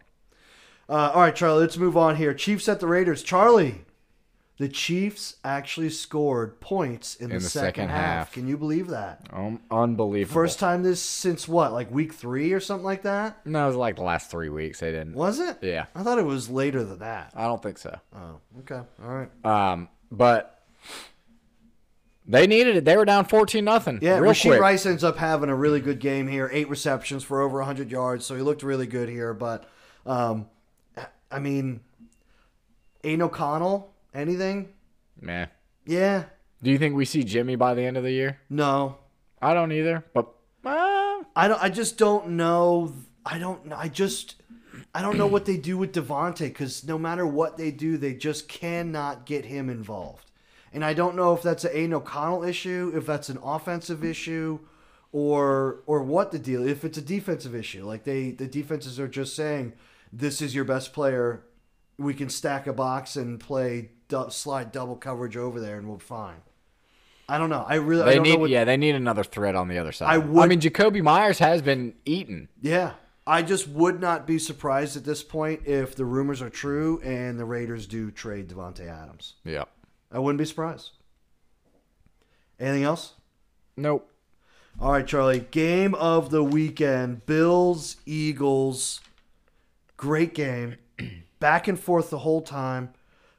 C: Uh, all right, Charlie, let's move on here. Chiefs at the Raiders. Charlie, the Chiefs actually scored points in, the,
D: the
C: second,
D: second
C: half.
D: half.
C: Can you believe that?
D: Um, unbelievable.
C: First time this since what, like week three or something like that?
D: No, it was like the last three weeks. They didn't.
C: Was it?
D: Yeah.
C: I thought it was later than that.
D: I don't think so.
C: Oh, okay. All right.
D: Um, but they needed it. They were down fourteen nothing.
C: Yeah,
D: real
C: Rashee
D: quick.
C: Rice ends up having a really good game here. Eight receptions for over 100 yards, so he looked really good here. But, um, I mean, Aidan O'Connell, anything?
D: Man,
C: Yeah,
D: do you think we see Jimmy by the end of the year?
C: no.
D: I don't either. But uh,
C: I don't. I just don't know. I don't. I just. I don't know what they do with Davante because no matter what they do, they just cannot get him involved. And I don't know if that's an Aidan O'Connell issue, if that's an offensive issue, or or what the deal. If it's a defensive issue, like they the defenses are just saying, this is your best player. We can stack a box and play du- slide double coverage over there, and we're fine. I don't know. I really. I
D: they
C: don't know
D: need
C: what,
D: yeah they need another threat on the other side.
C: I would.
D: I mean, Jakobi Meyers has been eaten.
C: Yeah. I just would not be surprised at this point if the rumors are true and the Raiders do trade Davante Adams.
D: Yeah.
C: I wouldn't be surprised. Anything else?
D: Nope.
C: All right, Charlie. Game of the weekend Bills, Eagles. Great game. Back and forth the whole time.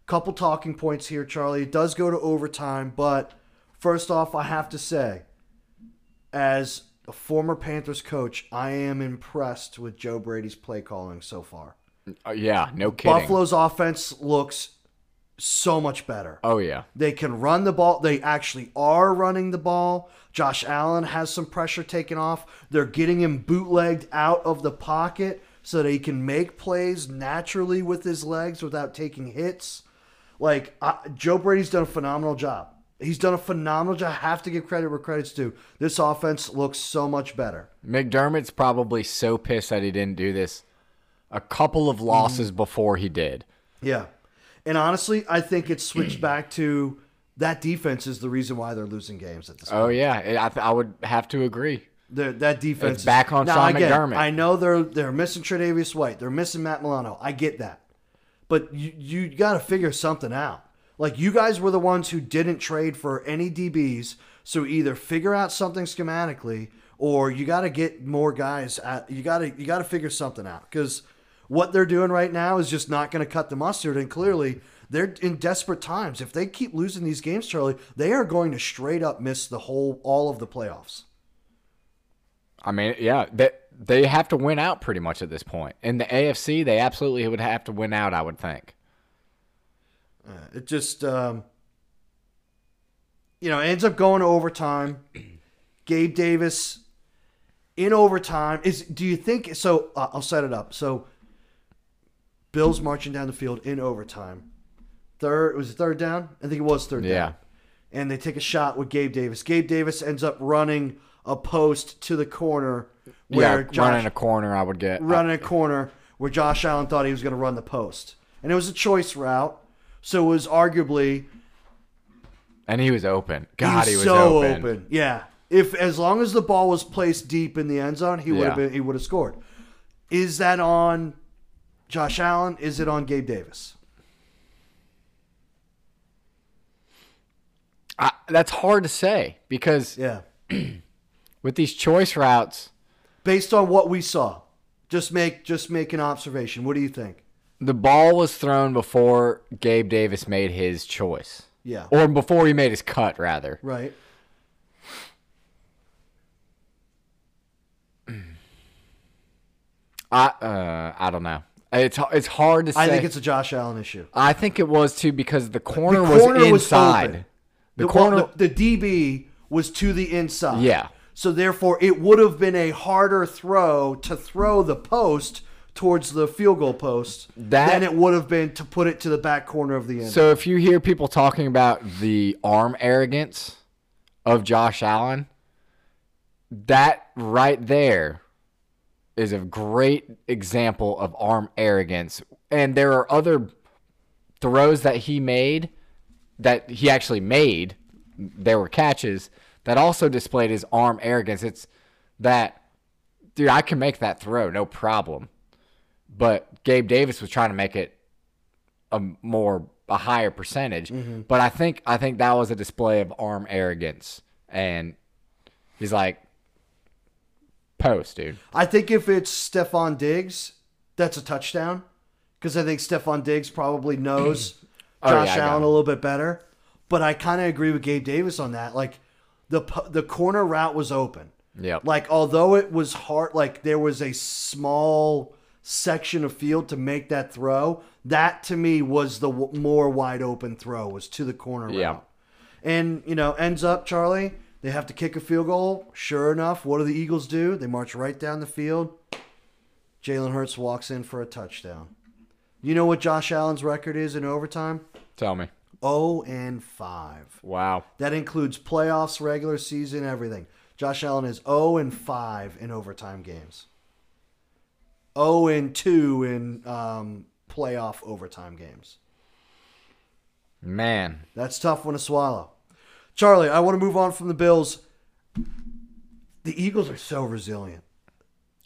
C: Couple talking points here, Charlie. It does go to overtime, but first off, I have to say, as a former Panthers coach, I am impressed with Joe Brady's play calling so far.
D: Uh, yeah. No kidding.
C: Buffalo's offense looks so much better.
D: Oh yeah.
C: They can run the ball. They actually are running the ball. Josh Allen has some pressure taken off. They're getting him bootlegged out of the pocket. so that he can make plays naturally with his legs without taking hits. Like uh, Joe Brady's done a phenomenal job. He's done a phenomenal job. I have to give credit where credit's due. This offense looks so much better.
D: McDermott's probably so pissed that he didn't do this a couple of losses before he did.
C: Yeah. And honestly, I think it's switched back to that defense is the reason why they're losing games at this oh, point.
D: Oh yeah, I, I would have to agree.
C: The, that defense
D: It's back on Sean McDermott.
C: I know they're they're missing Tre'Davious White. They're missing Matt Milano. I get that, but you you got to figure something out. Like you guys were the ones who didn't trade for any DBs, so either figure out something schematically, or you got to get more guys. At, you got to you got to figure something out because what they're doing right now is just not going to cut the mustard. And clearly, they're in desperate times. If they keep losing these games, Charlie, they are going to straight up miss the whole all of the playoffs.
D: I mean, yeah, they they have to win out pretty much at this point. In the AFC, they absolutely would have to win out. I would think.
C: It just, um, you know, ends up going to overtime. Gabe Davis in overtime is. Do you think so? Uh, I'll set it up. So, Bills marching down the field in overtime. Third was it third down? I think it was third
D: Yeah.
C: down. And they take a shot with Gabe Davis. Gabe Davis ends up running a post to the corner where
D: yeah,
C: Josh
D: running a corner, I would get.
C: Uh, running a corner where Josh Allen thought he was going to run the post. And it was a choice route. So it was arguably
D: and he was open. God, he was,
C: so
D: open.
C: Yeah. If as long as the ball was placed deep in the end zone, he would have been he would have scored. Is that on Josh Allen? Is it on Gabe Davis?
D: I, that's hard to say because
C: Yeah.
D: with these choice routes,
C: Based on what we saw. Just make just make an observation. What do you think?
D: the ball was thrown before Gabe Davis made his choice,
C: Yeah.
D: or before he made his cut, rather.
C: Right.
D: I uh, I don't know. It's it's hard to say.
C: I think it's a Josh Allen issue.
D: I think it was too because the corner,
C: The
D: was
C: corner was
D: inside.
C: open.
D: the,
C: The,
D: corner,
C: well, the, the DB was to the inside.
D: Yeah.
C: So therefore, it would have been a harder throw to throw the post towards the field goal post
D: That-
C: than it would have been to put it to the back corner of the end.
D: So if you hear people talking about the arm arrogance of Josh Allen, that right there is a great example of arm arrogance. And there are other throws that he made that he actually made. There were catches that also displayed his arm arrogance. It's that, dude, I can make that throw, no problem. But Gabe Davis was trying to make it a more a higher percentage. Mm-hmm. But I think I think that was a display of arm arrogance, and he's like, post, dude.
C: I think if it's Stefon Diggs, that's a touchdown because I think Stefon Diggs probably knows
D: Oh,
C: Josh
D: yeah,
C: Allen a little bit better. But I kind of agree with Gabe Davis on that. Like the the corner route was open.
D: Yeah.
C: Like although it was hard, like there was a small section of field to make that throw. That to me was the w- more wide open throw was to the corner
D: Yeah.
C: route. And you know ends up Charlie. They have to kick a field goal. Sure enough, what do the Eagles do? They march right down the field. Jalen Hurts walks in for a touchdown. You know what Josh Allen's record is in overtime?
D: Tell me.
C: 0 and 5.
D: Wow.
C: That includes playoffs, regular season, everything. Josh Allen is 0 and 5 in overtime games. 0 and 2 in um, playoff overtime games.
D: Man,
C: That's tough one to swallow. Charlie, I want to move on from the Bills. The Eagles are so resilient.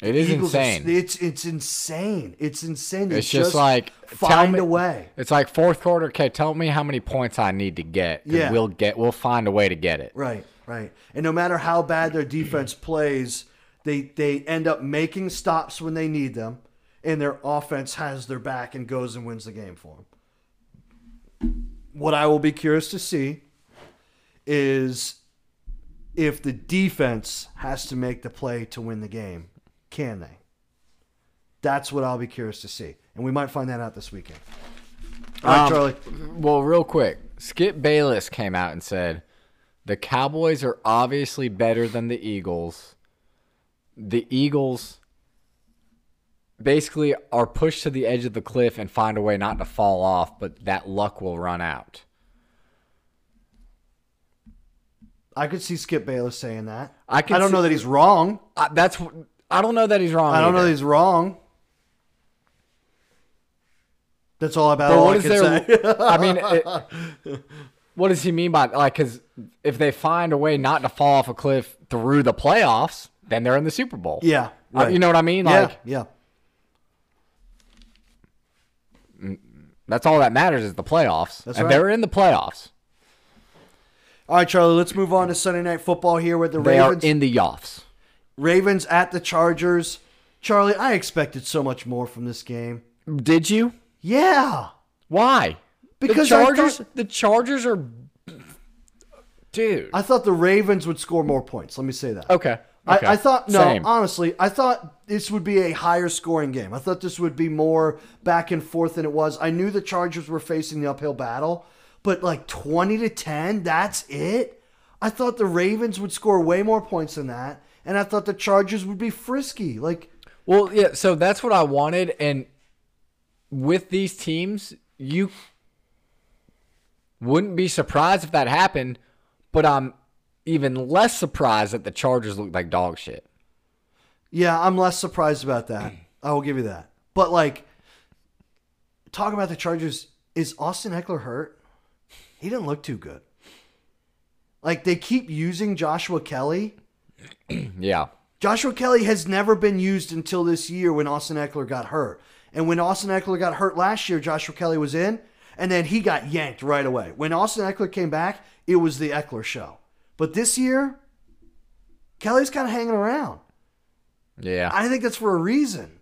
D: it is
C: Eagles are-
D: insane.
C: it's it's insane. It's insane. They
D: It's just like, tell
C: find
D: me-
C: a way.
D: It's like fourth quarter. Okay, tell me how many points I need to get.
C: Yeah.
D: we'll get. We'll find a way to get it.
C: Right, right. And no matter how bad their defense plays, they they end up making stops when they need them, and their offense has their back and goes and wins the game for them. What I will be curious to see is if the defense has to make the play to win the game, can they? That's what I'll be curious to see, and we might find that out this weekend. All right,
D: Um,
C: Charlie.
D: Well, real quick, Skip Bayless came out and said the Cowboys are obviously better than the Eagles. The Eagles basically are pushed to the edge of the cliff and find a way not to fall off, but that luck will run out.
C: I could see Skip Bayless saying that.
D: I can
C: don't
D: see-
C: know that he's wrong.
D: I, that's I don't know that he's wrong.
C: I don't know that he's wrong. That's all about
D: But
C: all
D: what
C: I
D: is there? I mean, it, what does he mean by like? Because if they find a way not to fall off a cliff through the playoffs, then they're in the Super Bowl.
C: yeah, right.
D: you know what I mean?
C: yeah, yeah.
D: Mm, that's all that matters is the playoffs,
C: That's
D: and
C: right.
D: they're in the playoffs.
C: All right, Charlie. Let's move on to Sunday Night Football here with the
D: They
C: Ravens.
D: are in the offs.
C: Ravens at the Chargers. Charlie, I expected so much more from this game.
D: Did you?
C: Yeah,
D: Why?
C: Because
D: the Chargers.
C: thought-
D: the Chargers are, dude.
C: I thought the Ravens would score more points. Let me say that.
D: okay. okay.
C: I, I thought no,
D: Same.
C: honestly, I thought this would be a higher scoring game. I thought this would be more back and forth than it was. I knew the Chargers were facing the uphill battle, but like twenty to ten, that's it. I thought the Ravens would score way more points than that, and I thought the Chargers would be frisky. Like,
D: Well, yeah, so that's what I wanted and with these teams, you wouldn't be surprised if that happened, but I'm even less surprised that the Chargers look like dog shit.
C: yeah, I'm less surprised about that. I will give you that. But like, talking about the Chargers, is Austin Ekeler hurt? He didn't look too good. Like they keep using Joshua Kelley.
D: Yeah.
C: Joshua Kelley has never been used until this year when Austin Ekeler got hurt. And when Austin Ekeler got hurt last year, Joshua Kelley was in, and then he got yanked right away. When Austin Ekeler came back, it was the Ekeler show. But this year, Kelley's kind of hanging around.
D: Yeah.
C: I think that's for a reason.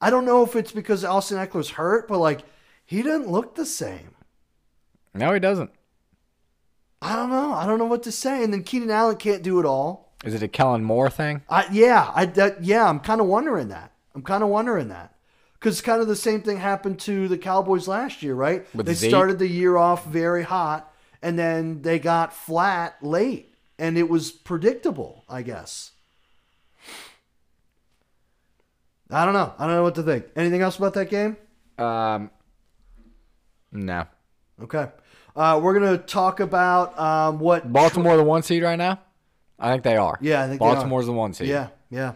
C: I don't know if it's because Austin Ekeler's hurt, but like he didn't look the same.
D: No, he doesn't.
C: I don't know. I don't know what to say. And then Keenan Allen can't do it all.
D: Is it a Kellen Moore thing?
C: I yeah, I that, yeah, I'm kind of wondering that. I'm kind of wondering that because kind of the same thing happened to the Cowboys last year, right?
D: With
C: they
D: Zeke?
C: started the year off very hot, and then they got flat late, and it was predictable, I guess. I don't know. I don't know what to think. Anything else about that game?
D: Um No.
C: Okay. Uh, we're gonna talk about um, what
D: Baltimore the one seed right now? I think they are.
C: Yeah, I think they are.
D: Baltimore's the one seed.
C: Yeah, yeah.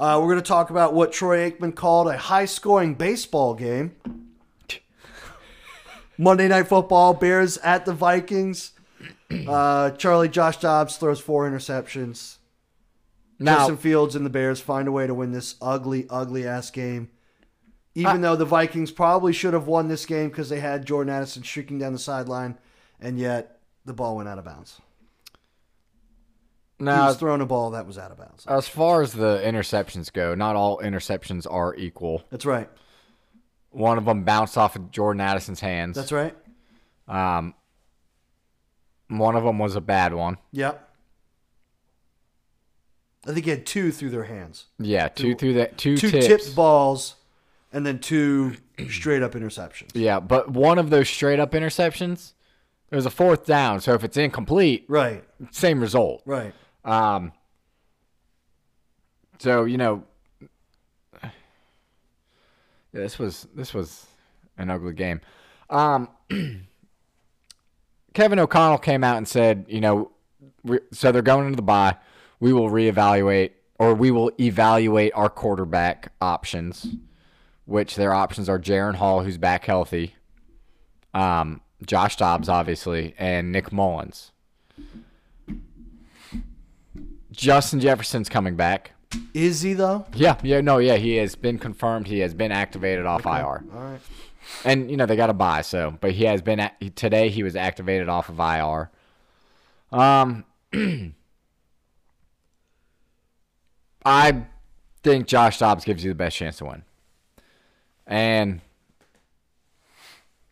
C: Uh, we're going to talk about what Troy Aikman called a high scoring baseball game. Monday Night Football, Bears at the Vikings. Uh, Charlie Josh Dobbs throws four interceptions.
D: Now,
C: Justin Fields and the Bears find a way to win this ugly, ugly ass game. Even though the Vikings probably should have won this game because they had Jordan Addison streaking down the sideline, and yet the ball went out of bounds. he
D: now
C: was throwing a ball that was out of bounds.
D: as far as the interceptions go, not all interceptions are equal.
C: That's right.
D: One of them bounced off of Jordan Addison's hands.
C: That's right.
D: Um, one of them was a bad one.
C: Yep. I think he had two through their hands.
D: Yeah, two through that two,
C: Two
D: tips.
C: tipped balls and then two straight up interceptions.
D: Yeah, but one of those straight up interceptions, it was a fourth down. So if it's incomplete,
C: Right.
D: same result.
C: Right.
D: Um. So you know, yeah, this was this was an ugly game. Um. Kevin O'Connell came out and said, you know, we, so they're going into the bye. We will reevaluate, or we will evaluate our quarterback options, which their options are Jaren Hall, who's back healthy, um, Josh Dobbs, obviously, and Nick Mullens. Justin Jefferson's coming back.
C: Is he though?
D: Yeah, yeah, no, yeah, he has been confirmed. He has been activated off IR.
C: All right.
D: And you know they got to buy, so but he has been at, today. He was activated off of IR. Um, I think Josh Dobbs gives you the best chance to win, and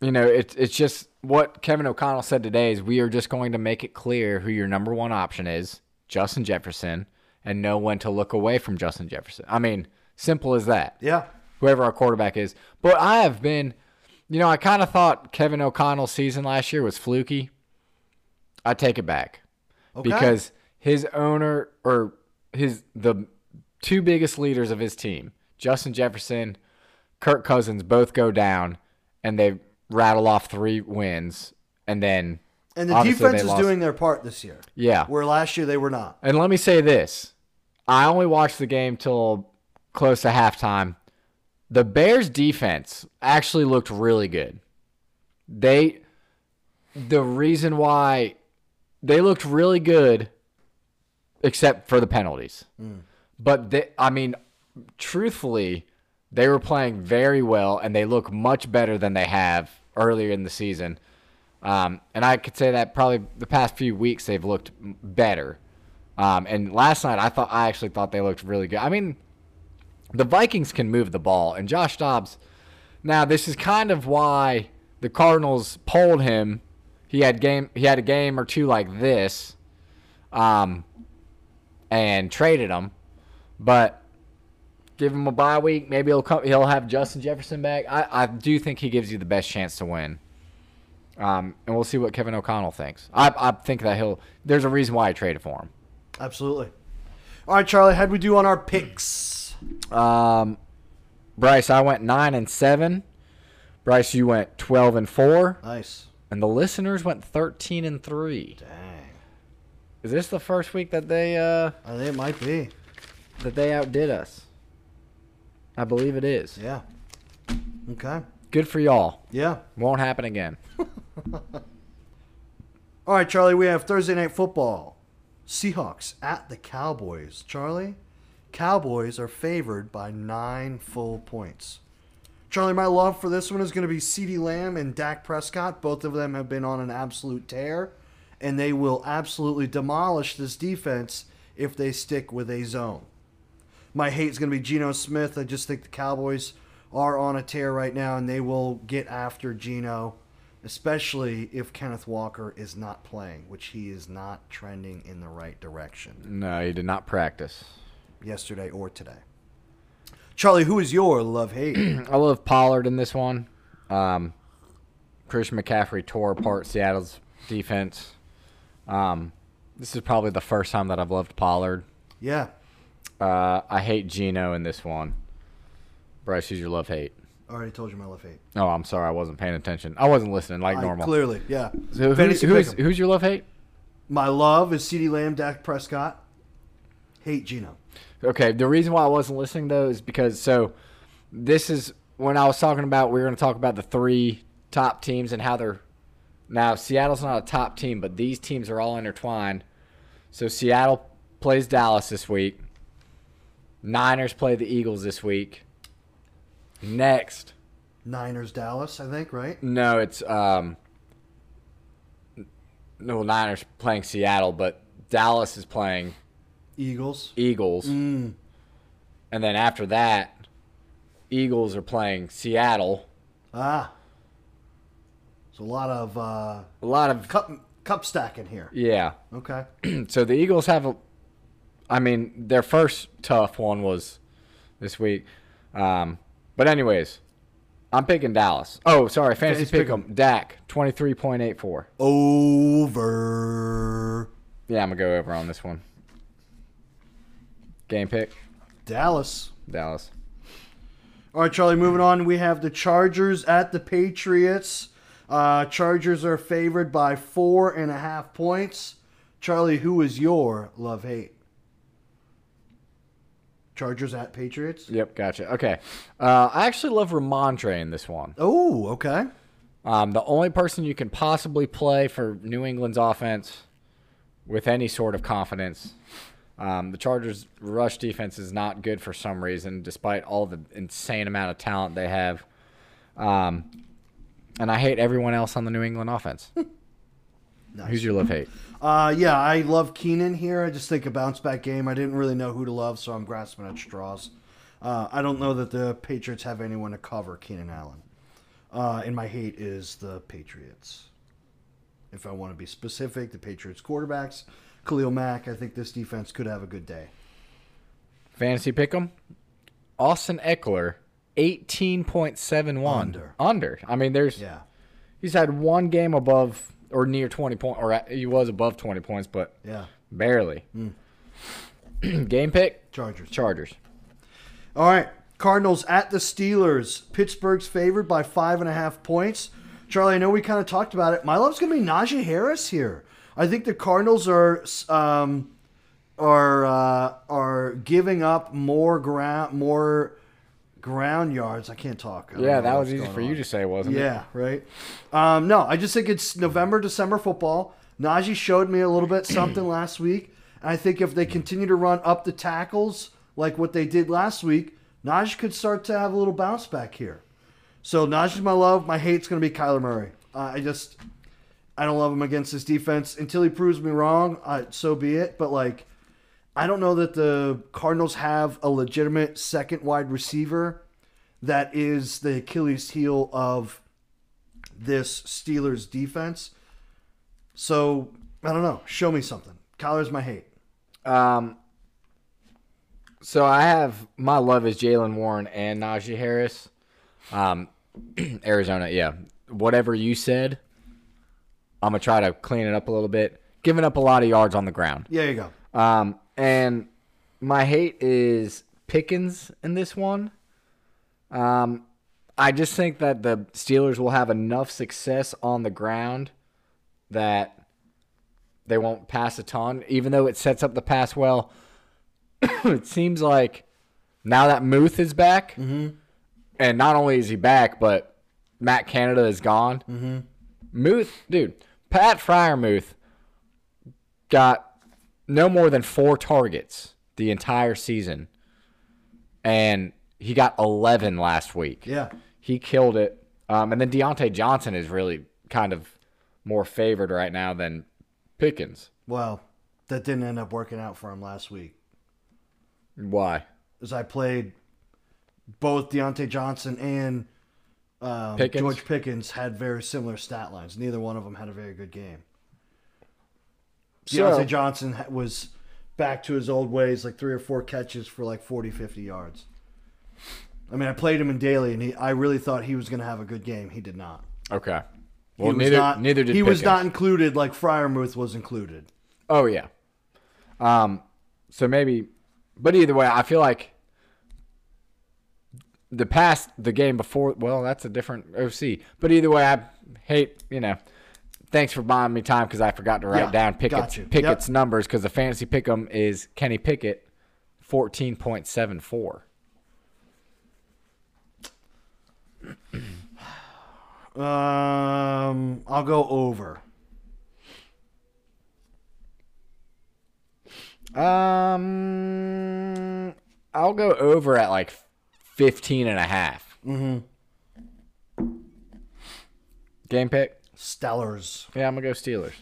D: you know it's it's just what Kevin O'Connell said today is we are just going to make it clear who your number one option is, Justin Jefferson, and know when to look away from Justin Jefferson. I mean, simple as that
C: Yeah.
D: whoever our quarterback is. But I have been, you know, I kind of thought Kevin O'Connell's season last year was fluky. I take it back
C: Okay.
D: because his owner or his the two biggest leaders of his team, Justin Jefferson, Kirk Cousins both go down, and they rattle off three wins, and then
C: And the defense is
D: lost.
C: doing their part this year.
D: yeah.
C: Where last year they were not.
D: And let me say this: I only watched the game till close to halftime. The Bears' defense actually looked really good. They, the reason why they looked really good, except for the penalties. Mm. But they, I mean, truthfully, they were playing very well, and they look much better than they have earlier in the season. Um, and I could say that probably the past few weeks they've looked better. Um, and last night I thought I actually thought they looked really good. I mean, the Vikings can move the ball, and Josh Dobbs. Now this is kind of why the Cardinals pulled him. He had game. He had a game or two like this, um, and traded him. But give him a bye week. Maybe he'll come. He'll have Justin Jefferson back. I, I do think he gives you the best chance to win. Um, and we'll see what Kevin O'Connell thinks. I, I think that he'll. There's a reason why I traded for him.
C: Absolutely. All right, Charlie, how'd we do on our picks?
D: Um, Bryce, I went nine and seven. Bryce, you went twelve and four,
C: Nice.
D: and the listeners went thirteen and three.
C: Dang.
D: Is this the first week that they uh
C: I think it might be.
D: that they outdid us? I believe it is.
C: Yeah. Okay.
D: Good for y'all.
C: Yeah.
D: Won't happen again.
C: All right, Charlie, we have Thursday night football. Seahawks at the Cowboys. Charlie, Cowboys are favored by nine full points. Charlie, my love for this one is going to be CeeDee Lamb and Dak Prescott. Both of them have been on an absolute tear, and they will absolutely demolish this defense if they stick with a zone. My hate is going to be Geno Smith. I just think the Cowboys are on a tear right now, and they will get after Geno, especially if Kenneth Walker is not playing, which he is not trending in the right direction
D: No, he did not practice.
C: yesterday or today. Charlie, who is your love hate?
D: I love Pollard in this one. Um, Christian McCaffrey tore apart Seattle's defense. Um, this is probably the first time that I've loved Pollard.
C: yeah,
D: Uh, I hate Geno in this one. Bryce, who's your love hate?
C: I already told you my love hate.
D: Oh, I'm sorry, I wasn't paying attention. I wasn't listening like
C: I-
D: normal.
C: clearly, yeah.
D: So who,
C: Fantasy
D: who's, who's your love hate?
C: My love is CeeDee Lamb, Dak Prescott. Hate Geno.
D: Okay, the reason why I wasn't listening though is because so this is when I was talking about we were going to talk about the three top teams and how they're now Seattle's not a top team, but these teams are all intertwined. So Seattle plays Dallas this week. Niners play the Eagles this week. Next,
C: Niners, Dallas, I think, right?
D: no, it's um no Niners playing Seattle, but Dallas is playing
C: Eagles.
D: Eagles.
C: Mm.
D: And then after that, Eagles are playing Seattle.
C: Ah. It's a lot of uh,
D: A lot of
C: cup cup stacking here.
D: yeah.
C: Okay.
D: So the Eagles have a I mean, their first tough one was this week. Um, but anyways, I'm picking Dallas. Oh, sorry, fantasy,
C: pick,
D: pick 'em. Dak, 23.84.
C: Over
D: Yeah, I'm going to go over on this one. Game pick,
C: Dallas.
D: Dallas.
C: All right, Charlie. Moving on, we have the Chargers at the Patriots. Uh, Chargers are favored by four and a half points. Charlie, who is your love hate? Chargers at Patriots.
D: Yep, gotcha. Okay. Uh, I actually love Rhamondre in this one.
C: Oh, okay.
D: Um, the only person you can possibly play for New England's offense with any sort of confidence. Um, the Chargers' rush defense is not good for some reason, despite all the insane amount of talent they have. Um, and I hate everyone else on the New England offense. Who's your love hate?
C: Uh, yeah, I love Keenan here. I just think a bounce back game. I didn't really know who to love, so I'm grasping at straws. Uh, I don't know that the Patriots have anyone to cover Keenan Allen. Uh, and my hate is the Patriots. If I want to be specific, the Patriots quarterbacks, Khalil Mack. I think this defense could have a good day.
D: Fantasy pick 'em. Austin Ekeler, eighteen point seven one
C: Under.
D: Under. I mean, there's
C: Yeah,
D: he's had one game above or near twenty point, or he was above twenty points, but
C: yeah.
D: barely. Game pick
C: Chargers.
D: Chargers.
C: All right. Cardinals at the Steelers. Pittsburgh's favored by five and a half points. Charlie, I know we kind of talked about it. My love's going to be Najee Harris here. I think the Cardinals are um, are uh, are giving up more ground more ground yards. I can't talk. I
D: Yeah, that was easy for
C: on.
D: you to say, wasn't it?
C: Yeah, right. Um, no, I just think it's November, December football. Najee showed me a little bit something last week. And I think if they continue to run up the tackles like what they did last week, Najee could start to have a little bounce back here. So Najee's my love. My hate's going to be Kyler Murray. Uh, I just, I don't love him against this defense. Until he proves me wrong, uh, so be it. But like, I don't know that the Cardinals have a legitimate second wide receiver that is the Achilles heel of this Steelers defense. So I don't know. Show me something. Kyler's my hate.
D: Um, so I have my love is Jaylen Warren and Najee Harris. Um, Arizona, yeah. Whatever you said, I'm gonna try to clean it up a little bit. Giving up a lot of yards on the ground.
C: Yeah, you go.
D: Um, and my hate is Pickens in this one. Um, I just think that the Steelers will have enough success on the ground that they won't pass a ton, even though it sets up the pass well. it seems like now that Muth is back, and not only is he back, but Matt Canada is gone. Mm-hmm. Muth, dude, Pat Freiermuth got no more than four targets the entire season, and he got 11 last week.
C: Yeah.
D: He killed it. Um, and then Diontae Johnson is really kind of more favored right now than Pickens.
C: Well, that didn't end up working out for him last week.
D: Why?
C: As I played both Diontae Johnson and um,
D: Pickens?
C: George Pickens had very similar stat lines. Neither one of them had a very good game.
D: So-
C: Diontae Johnson was back to his old ways, like three or four catches for like 40, 50 yards. I mean, I played him in daily, and he, I really thought he was going to have a good game. He did not.
D: Okay.
C: He
D: Well,
C: was
D: neither
C: not,
D: neither did
C: he was not included like Freiermuth was included.
D: Oh yeah. Um. So maybe, but either way, I feel like the past the game before. Well, that's a different OC. But either way, I hate you know. Thanks for buying me time because I forgot to write
C: Yeah,
D: down Pickett's. Pickett's
C: Yep.
D: numbers because the fantasy pick'em is Kenny Pickett, fourteen point seven four.
C: Um, I'll go over.
D: Um, I'll go over at like 15 and a half. Mm-hmm. Game pick.
C: Stellars.
D: Yeah, I'm gonna go Steelers.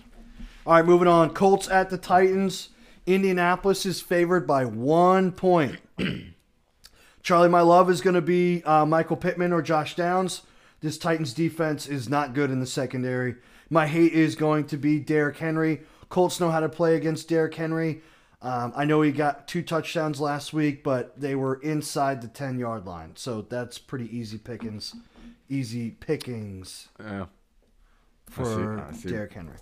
C: All right, moving on. Colts at the Titans. Indianapolis is favored by one point. Charlie, my love is going to be uh, Michael Pittman or Josh Downs. This Titans defense is not good in the secondary. My hate is going to be Derrick Henry. Colts know how to play against Derrick Henry. Um, I know he got two touchdowns last week, but they were inside the 10 yard line. So that's pretty easy pickings. Easy pickings
D: Yeah.
C: For
D: I see.
C: Derrick Henry.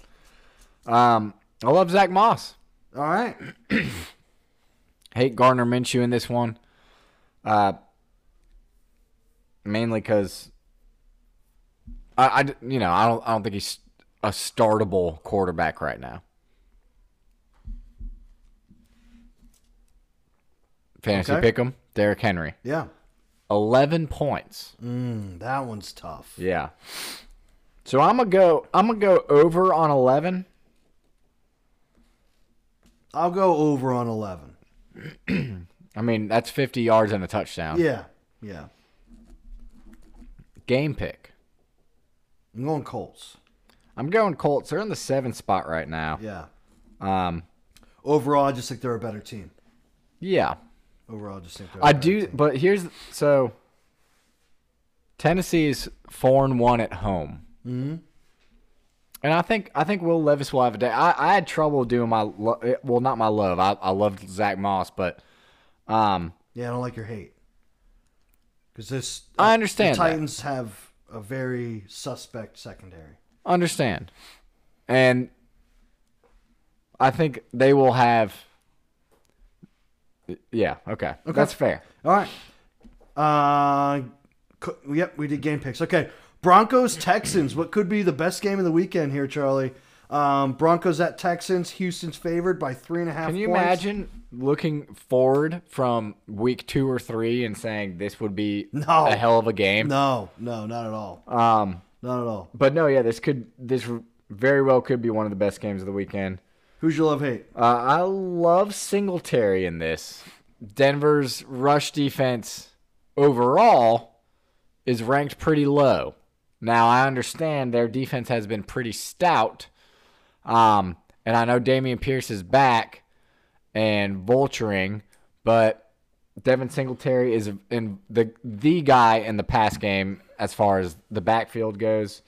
D: Um, I love Zach Moss.
C: All right.
D: Hate Gardner Minshew in this one. Uh, mainly because I, I, you know, I don't, I don't think he's a startable quarterback right now. Fantasy
C: Okay.
D: pick him, Derrick Henry,
C: Yeah.
D: eleven points.
C: Mm, that one's tough.
D: Yeah. So I'm gonna go. I'm gonna go over on eleven.
C: I'll go over on 11.
D: I mean, that's 50 yards and a touchdown.
C: Yeah. Yeah.
D: Game pick.
C: I'm going Colts.
D: I'm going Colts. They're in the seventh spot right now.
C: Yeah.
D: Um,
C: Overall, I just think they're a better team.
D: yeah,
C: Overall, I just think they're a
D: I do.
C: team.
D: But here's so. Tennessee's four and one at home. Mm-hmm. And I think I think Will Levis will have a day. I, I had trouble doing my lo- eh, well, not my love. I I loved Zach Moss, but um,
C: Yeah, I don't like your hate. Because this.
D: I understand
C: The
D: that.
C: Titans have a very suspect secondary.
D: understand, and I think they will have. Yeah. Okay. That's fair.
C: All right. Uh, yep, we did game picks. Okay, Broncos Texans. What could be the best game of the weekend here, Charlie? Um, Broncos at Texans. Houston's favored by three and a half.
D: Can you
C: points.
D: imagine looking forward from week two or three and saying this would be
C: No.
D: a hell of a game?
C: No, no, not at all.
D: Um,
C: Not at all.
D: but no, yeah, this could this very well could be one of the best games of the weekend.
C: Who's your love hate?
D: Uh, I love Singletary in this. Denver's rush defense overall is ranked pretty low. Now I understand their defense has been pretty stout, um, and I know Dameon Pierce is back and vulturing, but Devin Singletary is in the the guy in the pass game as far as the backfield goes.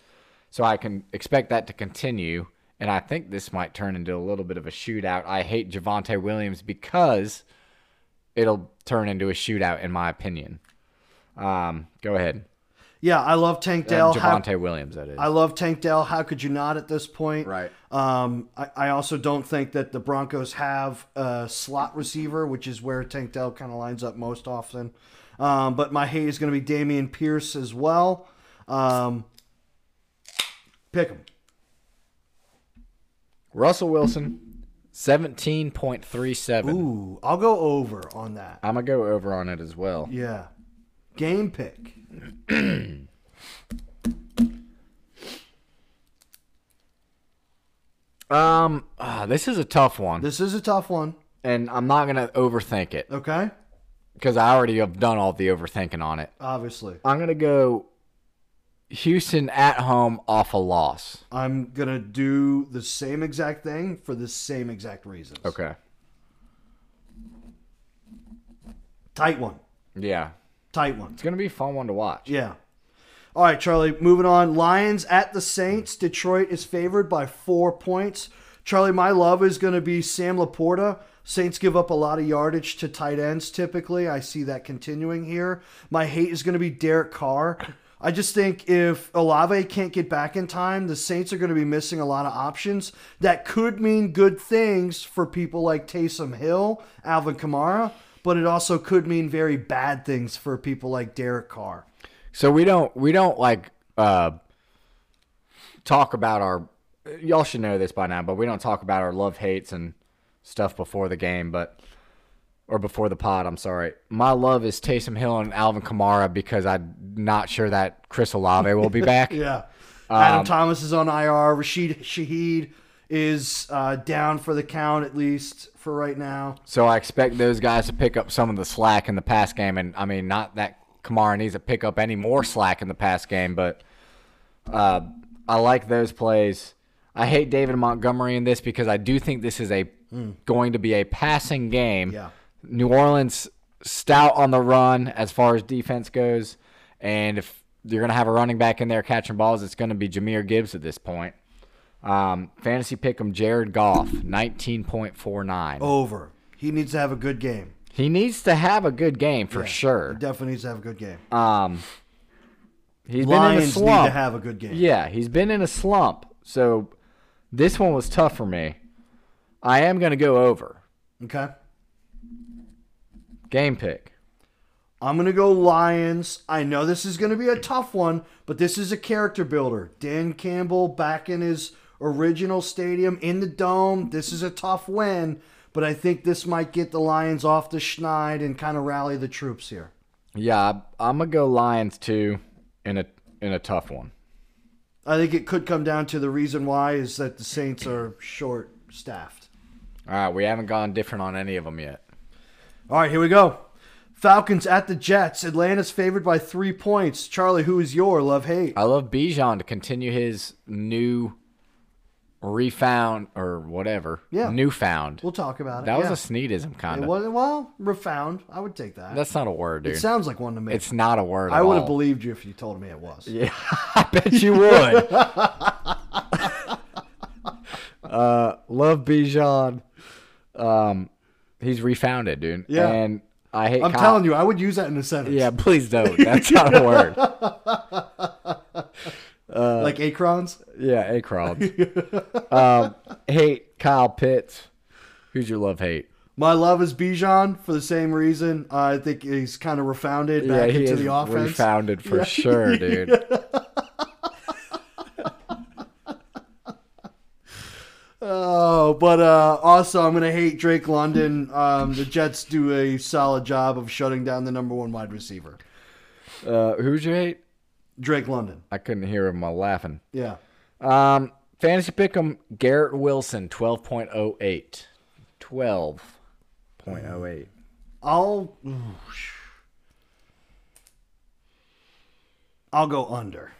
D: So I can expect that to continue. And I think this might turn into a little bit of a shootout. I hate Javonte Williams because it'll turn into a shootout, in my opinion. Um, go ahead.
C: Yeah, I love Tank
D: Uh,
C: Dell. How-
D: Javonte Williams, that is.
C: I love Tank Dell. How could you not at this point?
D: Right.
C: Um, I, I also don't think that the Broncos have a slot receiver, which is where Tank Dell kind of lines up most often. Um, but my hate is going to be Dameon Pierce as well. Um, pick him.
D: Russell Wilson, 17.37.
C: Ooh, I'll go over on that.
D: I'm going to go over on it as well.
C: Yeah. Game pick.
D: Um, ah, this is a tough one,
C: This is a tough one.
D: and I'm not going to overthink it
C: Okay.
D: because I already have done all the overthinking on it.
C: Obviously.
D: I'm going to go Houston at home off a loss.
C: I'm going to do the same exact thing for the same exact reasons.
D: Okay.
C: Tight one.
D: Yeah.
C: Tight one.
D: It's going to be a fun one to watch.
C: Yeah. All right, Charlie, moving on. Lions at the Saints. Detroit is favored by four points. Charlie, my love is going to be Sam LaPorta. Saints give up a lot of yardage to tight ends typically. I see that continuing here. My hate is going to be Derek Carr. I just think if Olave can't get back in time, the Saints are going to be missing a lot of options. That could mean good things for people like Taysom Hill, Alvin Kamara, but it also could mean very bad things for people like Derek Carr.
D: So we don't we don't like uh talk about our y'all should know this by now, but we don't talk about our love hates and stuff before the game, but or before the pod, I'm sorry. My love is Taysom Hill and Alvin Kamara because I'm not sure that Chris Olave will be back.
C: Yeah. Adam
D: Um,
C: Thomas is on IR. Rashid Shaheed is uh, down for the count, at least for right now.
D: So I expect those guys to pick up some of the slack in the pass game, and I mean, not that Kamara needs to pick up any more slack in the pass game, but uh, I like those plays. I hate David Montgomery in this because I do think this is a going to be a passing game.
C: Yeah.
D: New Orleans stout on the run as far as defense goes, and if you're going to have a running back in there catching balls, it's going to be Jahmyr Gibbs at this point. Um, fantasy pick him Jared Goff, 19.49.
C: Over. He needs to have a good game.
D: He needs to have a good game for
C: He
D: sure.
C: definitely needs to have a good game.
D: Um, he's been in a
C: Lions need to have a good game.
D: yeah, he's been in a slump. So this one was tough for me. I am going to go over.
C: Okay.
D: Game pick.
C: I'm going to go Lions. I know this is going to be a tough one, but this is a character builder. Dan Campbell back in his original stadium in the dome. This is a tough win, but I think this might get the Lions off the schneid and kind of rally the troops here.
D: Yeah, I'm gonna go Lions too in a in a tough one.
C: I think it could come down to the reason why is that the Saints are short staffed.
D: All right, we haven't gone different on any of them yet.
C: All right, here we go. Falcons at the Jets. Atlanta's favored by three points. Charlie, who is your love hate?
D: I love Bijan to continue his new refound or whatever.
C: Yeah.
D: Newfound.
C: We'll talk about it.
D: that was a Sneedism kind of.
C: well refound. I would take that.
D: That's not a word, dude.
C: it sounds like one to me.
D: it's not a word.
C: I would have believed you if you told me it was.
D: Yeah, I bet you would. uh, love Bijan. Um, he's refounded, dude.
C: Yeah.
D: and I hate.
C: I'm
D: Kyle-
C: telling you, I would use that in a sentence.
D: Yeah, please don't. That's not a word.
C: Like acrons.
D: Yeah, Akron. um, hate Kyle Pitts. Who's your love hate?
C: My love is Bijan for the same reason. Uh, I think he's kind of refounded back
D: he
C: into the offense.
D: refounded for sure, dude.
C: Oh, but uh, also I'm gonna hate Drake London. Um, the Jets do a solid job of shutting down the number one wide receiver,
D: Uh, who'd you hate?
C: Drake London.
D: I couldn't hear him laughing.
C: Yeah.
D: Um, fantasy pick'em Garrett Wilson, twelve point oh eight. Twelve point oh eight.
C: I'll I'll go under.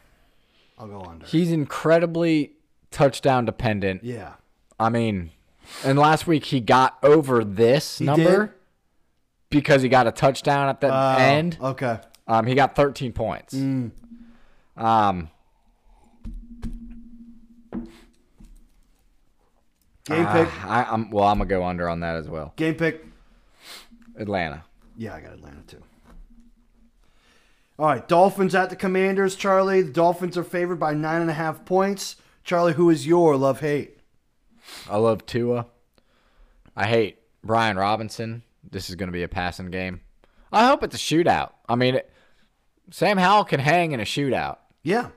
C: I'll go under.
D: He's incredibly touchdown dependent.
C: Yeah.
D: I mean, and last week he got over this number
C: did?
D: because he got a touchdown at the
C: Oh,
D: end.
C: Okay.
D: Um, he got 13 points. Um,
C: Game
D: ah,
C: pick.
D: I, I'm well. I'm gonna go under on that as well.
C: Game pick.
D: Atlanta.
C: Yeah, I got Atlanta too. All right, Dolphins at the Commanders. Charlie, the Dolphins are favored by nine and a half points. Charlie, who is your love hate?
D: I love Tua. I hate Brian Robinson. This is gonna be a passing game. I hope it's a shootout. I mean, it, Sam Howell can hang in a shootout.
C: Yeah.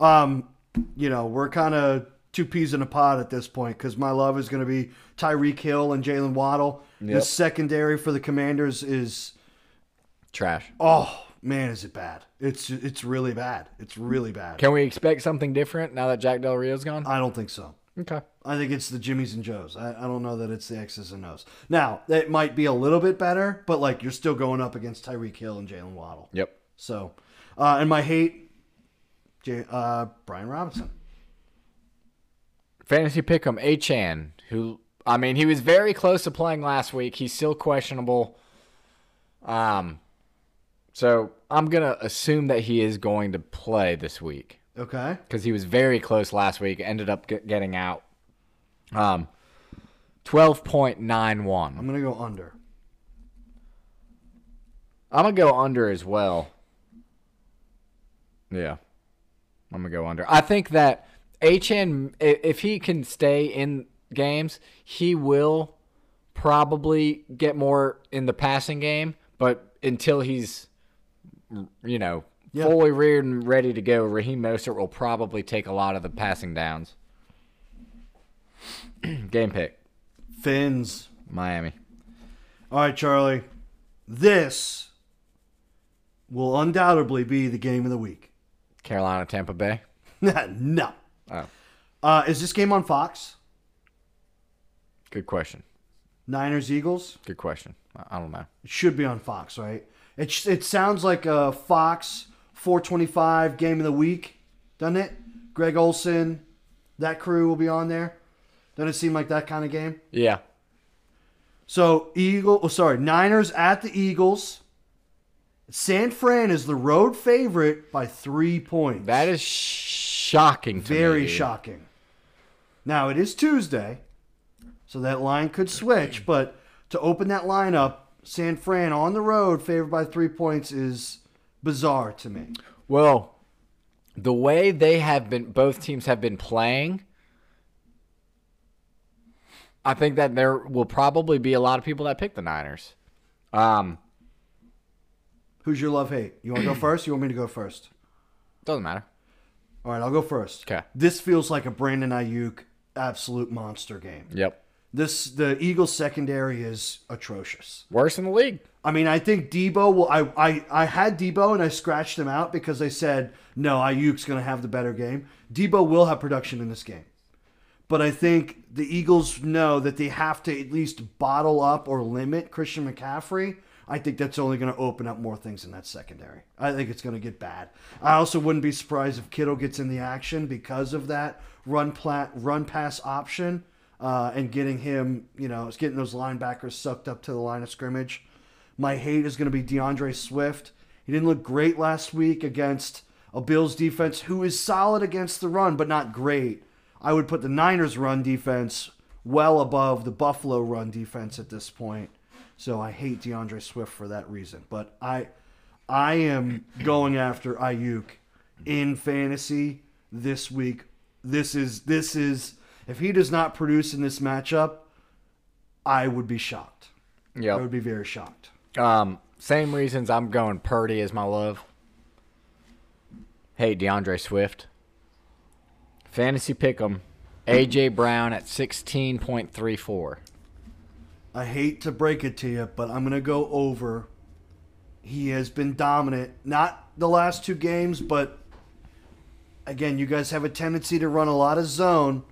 C: Um, you know, we're kind of two peas in a pod at this point because my love is going to be Tyreek Hill and Jaylen Waddle. The secondary for the Commanders is
D: Trash.
C: oh man, is it bad? It's it's really bad. It's really bad.
D: Can we expect something different now that Jack Del Rio's gone?
C: I don't think so.
D: Okay.
C: I think it's the Jimmys and Joes. I, I don't know that it's the X's and O's. Now, it might be a little bit better, but like you're still going up against Tyreek Hill and Jaylen Waddle.
D: Yep.
C: So, uh, and my hate, J, uh, Brian Robinson.
D: Fantasy pick pick'em Achane, who I mean, he was very close to playing last week. He's still questionable. Um, so I'm gonna assume that he is going to play this week
C: Okay.
D: because he was very close last week. Ended up get, getting out. Um, twelve point nine one.
C: I'm gonna go under.
D: I'm gonna go under as well. Yeah, I'm gonna go under. I think that Achane, if he can stay in games, he will probably get more in the passing game. But until he's, you know,
C: Yeah.
D: fully reared and ready to go, Raheem Mostert will probably take a lot of the passing downs. game pick,
C: Fins.
D: Miami.
C: All right, Charlie. This will undoubtedly be the game of the week.
D: Carolina, Tampa Bay.
C: no.
D: Oh,
C: Uh, is this game on Fox?
D: good question.
C: Niners Eagles?
D: Good question. I don't know.
C: It should be on Fox, right? It, sh- it sounds like a Fox 425 game of the week, doesn't it? Greg Olsen, that crew will be on there. Doesn't it seem like that kind of game?
D: Yeah.
C: So Eagle, oh, sorry, Niners at the Eagles. San Fran is the road favorite by three points.
D: That is shocking to me.
C: very
D: dude.
C: shocking. Now it is Tuesday, so that line could switch. But to open that line up, San Fran on the road favored by three points is bizarre to me.
D: Well, the way they have been, both teams have been playing, I think that there will probably be a lot of people that pick the Niners. Um,
C: Who's your love hate? You want to go first? You want me to go first?
D: doesn't matter.
C: All right, I'll go first.
D: 'Kay.
C: This feels like a Brandon Aiyuk absolute monster game.
D: Yep.
C: This the Eagles secondary is atrocious.
D: Worse in the league.
C: I mean, I think Deebo will. I, I, I had Deebo and I scratched him out because they said, no, Aiyuk's going to have the better game. Deebo will have production in this game. But I think the Eagles know that they have to at least bottle up or limit Christian McCaffrey. I think that's only going to open up more things in that secondary. I think it's going to get bad. I also wouldn't be surprised if Kittle gets in the action because of that run plat, run pass option uh, and getting him, you know, getting those linebackers sucked up to the line of scrimmage. My hate is going to be D'Andre Swift. He didn't look great last week against a Bills defense who is solid against the run, but not great. I would put the Niners' run defense well above the Buffalo run defense at this point. So I hate D'Andre Swift for that reason. But I I am going after Aiyuk in fantasy this week. This is this is if he does not produce in this matchup, I would be shocked. Yeah.
D: I
C: would be very shocked.
D: Um, same reasons I'm going Purdy as my love. Hey, D'Andre Swift. Fantasy pick'em. AJ Brown at 16.34.
C: I hate to break it to you, but I'm going to go over. He has been dominant. Not the last two games, but again, you guys have a tendency to run a lot of zone.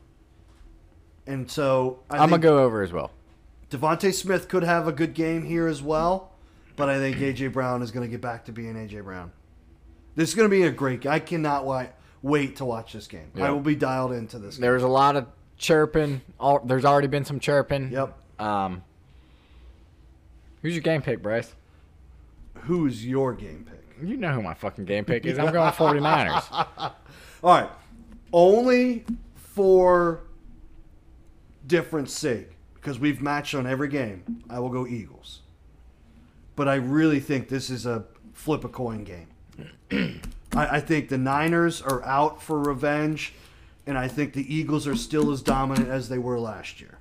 C: And so I
D: I'm going to go over as well.
C: DeVonta Smith could have a good game here as well, but I think AJ Brown is going to get back to being AJ Brown. This is going to be a great. I cannot wa- wait to watch this game. I will be dialed into this. Game.
D: There was a lot of chirping. There's already been some chirping.
C: Yep.
D: Um, who's your game pick, Bryce?
C: Who's your game pick?
D: You know who my fucking game pick is. I'm going 49ers.
C: All right. Only for difference sake, because we've matched on every game, I will go Eagles. But I really think this is a flip a coin game. I, I think the Niners are out for revenge, and I think the Eagles are still as dominant as they were last year.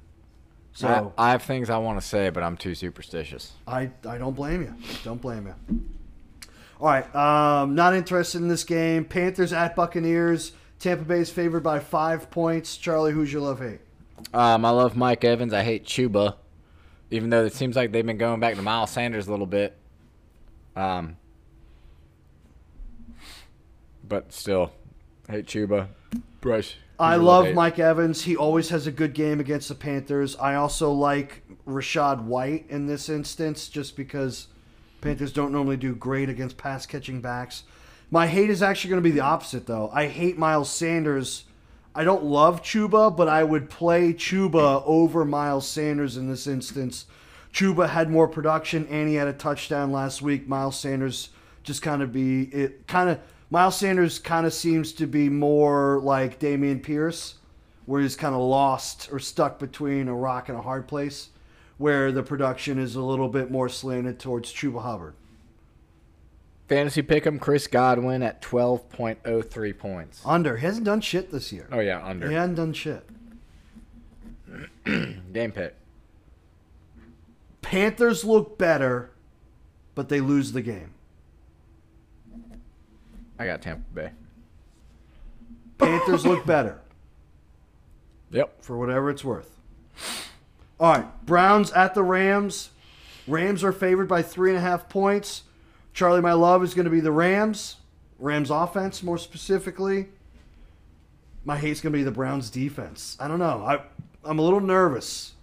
C: So
D: I, I have things I want to say, but I'm too superstitious.
C: I, I don't blame you. Don't blame you. All right. Um, not interested in this game. Panthers at Buccaneers. Tampa Bay is favored by five points. Charlie, who's your love hate?
D: Um, I love Mike Evans. I hate Chuba, even though it seems like they've been going back to Miles Sanders a little bit. Um, but still, hate Chuba. Brush.
C: I love
D: hate?
C: Mike Evans. He always has a good game against the Panthers. I also like Rachaad White in this instance just because Panthers don't normally do great against pass catching backs. My hate is actually going to be the opposite, though. I hate Miles Sanders. I don't love Chuba, but I would play Chuba over Miles Sanders in this instance. Chuba had more production and he had a touchdown last week. Miles Sanders just kind of be it kind of Miles Sanders kind of seems to be more like Dameon Pierce, where he's kind of lost or stuck between a rock and a hard place, where the production is a little bit more slanted towards Chuba Hubbard.
D: Fantasy pick'em Chris Godwin at 12.03 points.
C: Under. He hasn't done shit this year.
D: Oh yeah, under.
C: He hasn't done shit.
D: Game pick.
C: Panthers look better, but they lose the game.
D: I got Tampa Bay.
C: Panthers look better.
D: Yep.
C: for whatever it's worth. All right, Browns at the Rams. Rams are favored by three and a half points. Charlie, my love is going to be the Rams. Rams offense, more specifically. My hate's going to be the Browns defense. I don't know. I I'm a little nervous.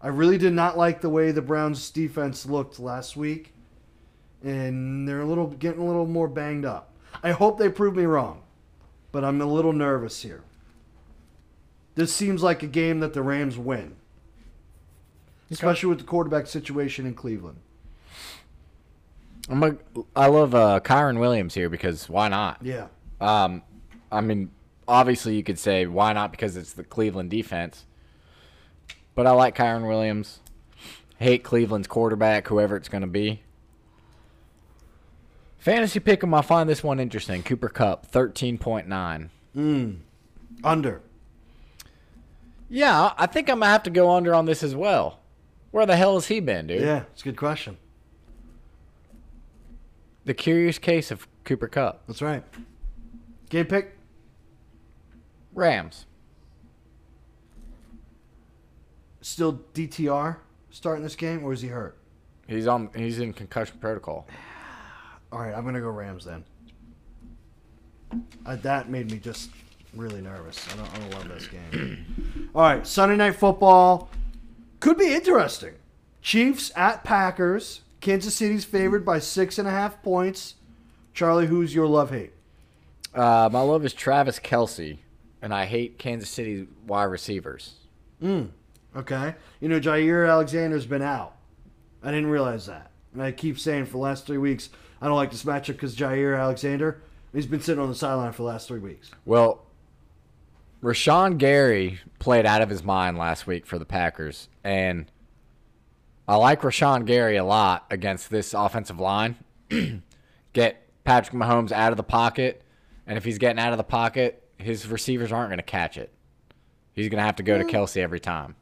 C: I really did not like the way the Browns defense looked last week, and they're a little getting a little more banged up. I hope they prove me wrong, but I'm a little nervous here. This seems like a game that the Rams win, especially with the quarterback situation in Cleveland.
D: I'm a, I love uh, Kyren Williams here because why not?
C: Yeah,
D: Um, I mean, obviously you could say why not because it's the Cleveland defense, but I like Kyren Williams. Hate Cleveland's quarterback, whoever it's going to be. Fantasy pick 'em, I find this one interesting. Cooper Kupp, thirteen point nine. Mm.
C: under.
D: Yeah, I think I'm gonna have to go under on this as well. Where the hell has he been, dude?
C: Yeah, it's a good question.
D: The curious case of Cooper Kupp.
C: That's right. Game pick.
D: Rams.
C: Still DTR starting this game, or is he hurt?
D: He's on. He's in concussion protocol.
C: All right, I'm gonna go Rams then. Uh, that made me just really nervous. I don't, I don't love this game. All right, Sunday night football could be interesting. Chiefs at Packers. Kansas City's favored by six and a half points. Charlie, who's your love hate?
D: Uh, my love is Travis Kelce, and I hate Kansas City wide receivers.
C: Okay, you know Jaire Alexander's been out. I didn't realize that, and I keep saying for the last three weeks I don't like this matchup because Jaire Alexander. He's been sitting on the sideline for the last three weeks.
D: Well, Rashan Gary played out of his mind last week for the Packers, and I like Rashan Gary a lot against this offensive line. Get Patrick Mahomes out of the pocket, and if he's getting out of the pocket, his receivers aren't going to catch it. He's going to have to go to mm. Kelce every time.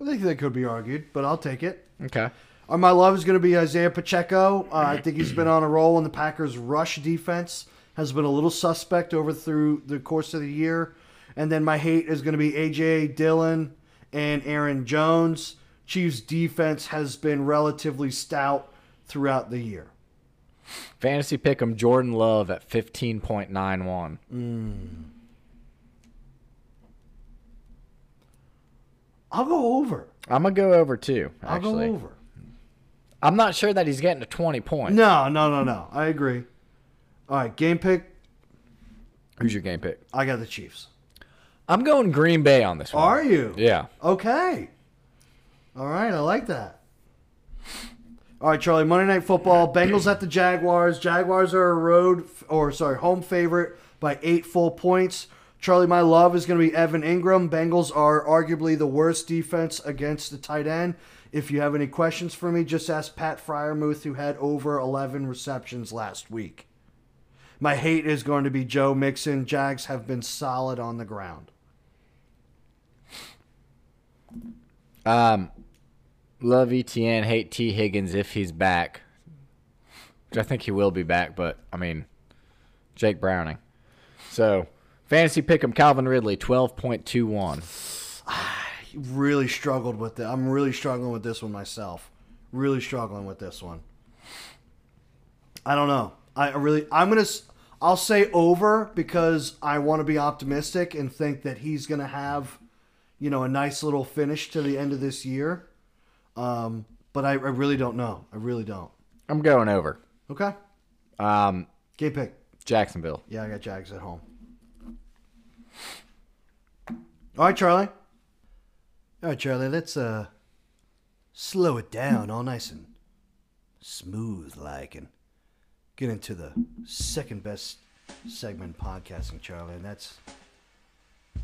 C: I think that could be argued, but I'll take it.
D: Okay.
C: Uh, my love is going to be Isaiah Pacheco. Uh, I think he's been on a roll, and the Packers' rush defense has been a little suspect over through the course of the year. And then my hate is going to be AJ Dillon and Aaron Jones. Chiefs' defense has been relatively stout throughout the year.
D: Fantasy pick 'em Jordan Love at 15.91.
C: I'll go over.
D: I'm going to go over too,
C: I'll go over.
D: I'm not sure that he's getting to 20 points.
C: No, no, no, no. I agree. All right, game pick.
D: Who's your game pick?
C: I got the Chiefs.
D: I'm going Green Bay on this one.
C: Are you?
D: Yeah.
C: Okay. All right, I like that. All right, Charlie. Monday Night Football. Bengals at the Jaguars. Jaguars are a road or sorry, home favorite by eight full points. Charlie, my love is going to be Evan Engram. Bengals are arguably the worst defense against the tight end. If you have any questions for me, just ask Pat Freiermuth, who had over 11 receptions last week. My hate is going to be Joe Mixon. Jags have been solid on the ground.
D: Um, love ETN, hate Tee Higgins if he's back. Which I think he will be back, but I mean, Jake Browning. So, fantasy pick him Calvin Ridley, 12.21.
C: really struggled with it. I'm really struggling with this one myself. Really struggling with this one. I don't know. I really I'm going to I'll say over because I want to be optimistic and think that he's going to have you know a nice little finish to the end of this year. Um but I, I really don't know. I really don't.
D: I'm going over.
C: Okay.
D: Um,
C: Game pick.
D: Jacksonville.
C: Yeah, I got Jags at home. All right, Charlie. All right, Charlie. Let's uh slow it down, all nice and smooth like, and get into the second best segment podcasting, Charlie, and that's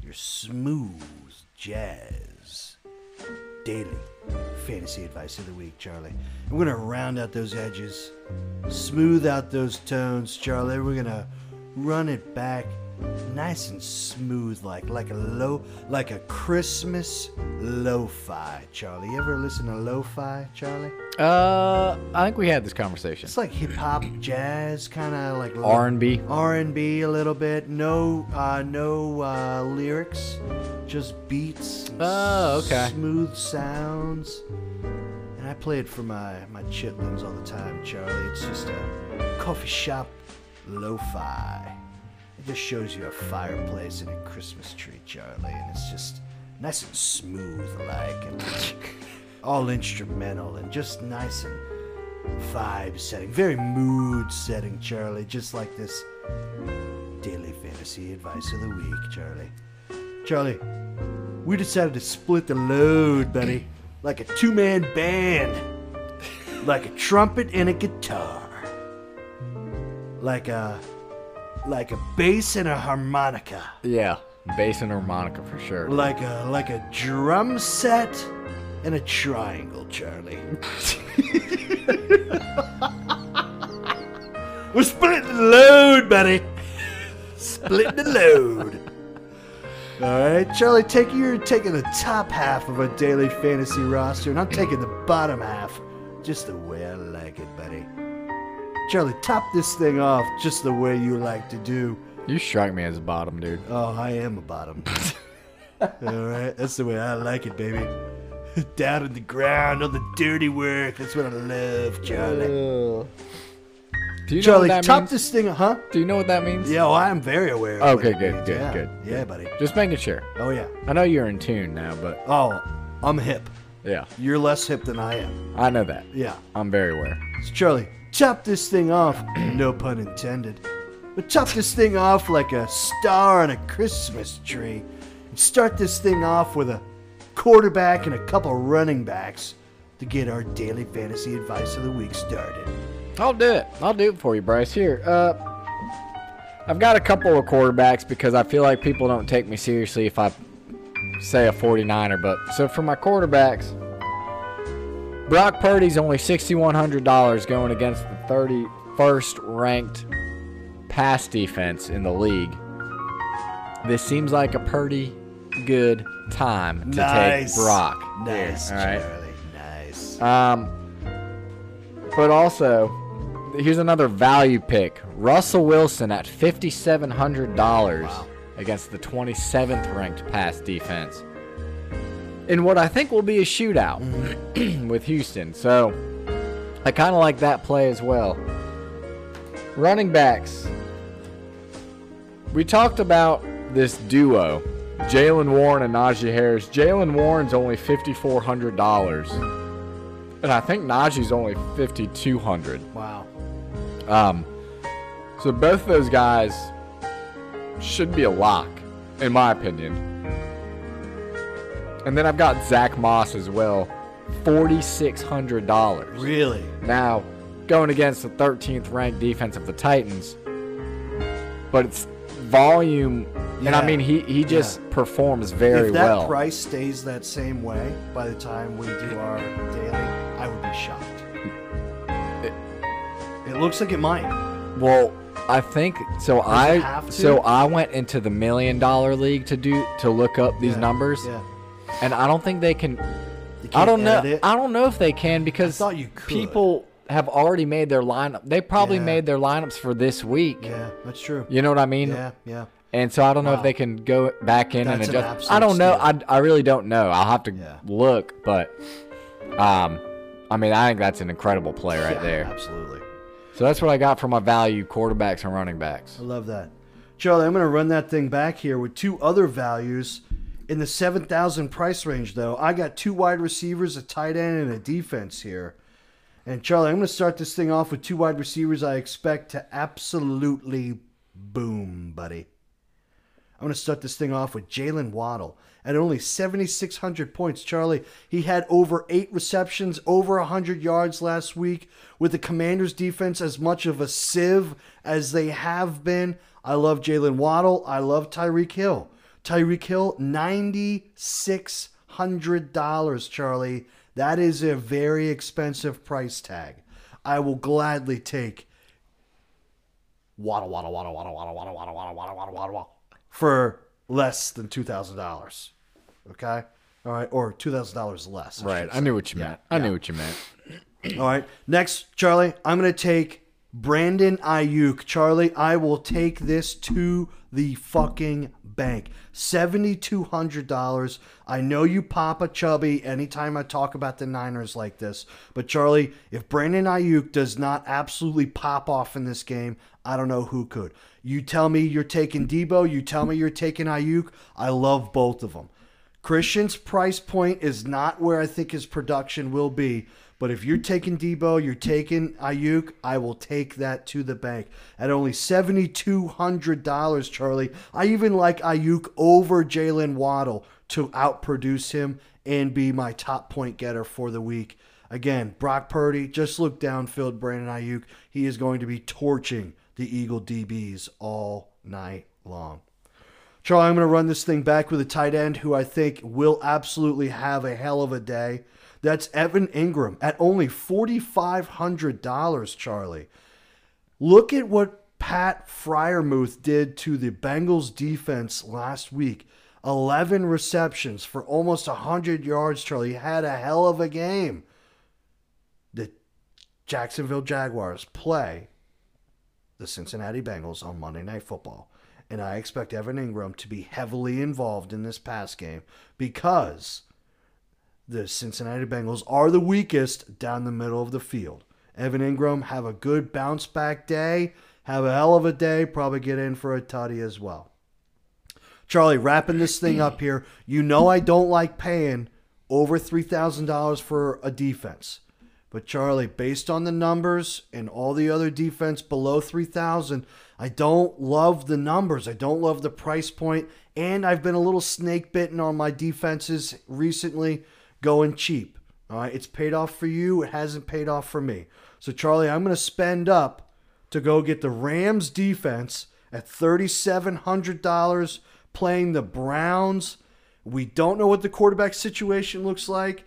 C: your smooth jazz daily fantasy advice of the week, Charlie. We're gonna round out those edges, smooth out those tones, Charlie. We're gonna run it back nice and smooth like like a low like a Christmas lo-fi, Charlie. You ever listen to lo-fi, Charlie?
D: Uh, I think we had this conversation.
C: It's like hip hop, jazz, kind of like
D: R&B.
C: R and B a little bit. No, uh, no uh, lyrics, just beats.
D: Oh, okay.
C: Smooth sounds. And I play it for my my chitlins all the time, Charlie. It's just a coffee shop lo-fi. It just shows you a fireplace and a Christmas tree, Charlie, and it's just nice and smooth, like and all instrumental and just nice and vibe setting, very mood setting, Charlie. Just like this daily fantasy advice of the week, Charlie. Charlie, we decided to split the load, buddy, like a two man band, like a trumpet and a guitar, like a like a bass and a harmonica,
D: Yeah, bass and harmonica for sure.
C: like a like a drum set and a triangle, Charlie. We're splitting the load, buddy. Splitting the load. All right, Charlie, take you're taking the top half of a daily fantasy roster, and I'm taking the bottom half, just the way I like it, buddy. Charlie, top this thing off just the way you like to do.
D: You strike me as a bottom, dude.
C: Oh, I am a bottom. All right, that's the way I like it, baby. Down in the ground, all the dirty work. That's what I love, Charlie.
D: Do you know
C: Charlie,
D: what that
C: top
D: means?
C: this thing, huh?
D: Do you know what that means?
C: Yeah, oh, well, I am very aware. Of
D: Okay, good,
C: means.
D: good,
C: yeah.
D: good,
C: Yeah, buddy.
D: Just making sure.
C: Oh yeah.
D: I know you're in tune now, but
C: Oh, I'm hip.
D: yeah,
C: You're less hip than I am.
D: I know that.
C: Yeah.
D: I'm very aware.
C: So Charlie, top this thing off. no pun intended. But top this thing off like a star on a Christmas tree. And start this thing off with a quarterback and a couple running backs to get our daily fantasy advice of the week started.
D: I'll do it. I'll do it for you, Bryce. Here, uh, I've got a couple of quarterbacks because I feel like people don't take me seriously if I say a 49er. But so for my quarterbacks, Brock Purdy's only $6,100 going against the 31st ranked pass defense in the league. This seems like a pretty good time to
C: nice.
D: take Brock.
C: Nice,
D: all right.
C: Charlie. Nice.
D: Um, but also, here's another value pick: Russell Wilson at fifty-seven hundred dollars against the twenty-seventh ranked pass defense, in what I think will be a shootout with Houston. So, I kind of like that play as well. Running backs. We talked about this duo, Jaylen Warren and Najee Harris. Jaylen Warren's only fifty-four hundred dollars. And I think Najee's only 5200.
C: wow.
D: Um so both those guys should be a lock in my opinion. And then I've got Zack Moss as well, $4600.
C: Really?
D: Now, going against the 13th ranked defense of the Titans, but it's volume and I mean he he just performs very well.
C: if that
D: well.
C: price stays that same way by the time we do our daily, I would be shocked. It, looks like it might.
D: Well, I think so. I
C: have to?
D: so I went into the million dollar league to do to look up these
C: Yeah,
D: numbers,
C: Yeah.
D: And I don't think they can. I don't know.
C: it.
D: I don't know if they can because people have already made their lineup. They probably
C: Yeah.
D: made their lineups for this week.
C: Yeah, that's true.
D: You know what I mean?
C: Yeah, yeah.
D: And so I don't know
C: Wow.
D: if they can go back in
C: That's
D: and adjust.
C: absolute
D: I don't know.
C: steal.
D: I, I really don't know. I'll have to
C: Yeah.
D: look, but um, I mean, I think that's an incredible play right
C: Yeah,
D: there.
C: Absolutely.
D: So that's what I got for my value quarterbacks and running backs.
C: I love that. Charlie, I'm going to run that thing back here with two other values in the 7,000 price range, though. I got two wide receivers, a tight end, and a defense here. And Charlie, I'm going to start this thing off with two wide receivers I expect to absolutely boom, buddy. I'm going to start this thing off with Jaylen Waddle. At only 7,600 points, Charlie, he had over eight receptions, over 100 yards last week with the Commanders' defense as much of a sieve as they have been. I love Jaylen Waddle. I love Tyreek Hill. Tyreek Hill, $9,600, Charlie. That is a very expensive price tag. I will gladly take waddle, waddle, waddle, waddle, waddle, waddle, waddle, waddle, waddle, waddle, waddle, waddle, for less than two thousand dollars. Okay, all right, or two thousand dollars less. I
D: Right. I knew what you meant. I knew what you meant.
C: All right, next, Charlie, I'm gonna take Brandon Aiyuk. Charlie, I will take this to the fucking bank. Seventy-two hundred dollars. I know you pop a chubby anytime I talk about the Niners like this, but Charlie, if Brandon Aiyuk does not absolutely pop off in this game, I don't know who could. You tell me you're taking Deebo. You tell me you're taking Aiyuk. I love both of them. Christian's price point is not where I think his production will be. But if you're taking Deebo, you're taking Aiyuk, I will take that to the bank. At only $7,200, Charlie. I even like Aiyuk over Jaylen Waddle to outproduce him and be my top point getter for the week. Again, Brock Purdy, just look downfield, Brandon Aiyuk. He is going to be torching the Eagle DBs all night long. Charlie, I'm going to run this thing back with a tight end who I think will absolutely have a hell of a day. That's Evan Engram at only $4,500, Charlie. Look at what Pat Freiermuth did to the Bengals defense last week. 11 receptions for almost 100 yards, Charlie. He had a hell of a game. The Jacksonville Jaguars play the Cincinnati Bengals on Monday Night Football. And I expect Evan Engram to be heavily involved in this pass game because the Cincinnati Bengals are the weakest down the middle of the field. Evan Engram have a good bounce back day, have a hell of a day, probably get in for a tutty as well. Charlie, wrapping this thing up here, you know I don't like paying over $3,000 for a defense. But Charlie, based on the numbers and all the other defense below 3000, I don't love the numbers. I don't love the price point, and I've been a little snake bitten on my defenses recently going cheap. All right, it's paid off for you, it hasn't paid off for me. So Charlie, I'm going to spend up to go get the Rams defense at $3700 playing the Browns. We don't know what the quarterback situation looks like.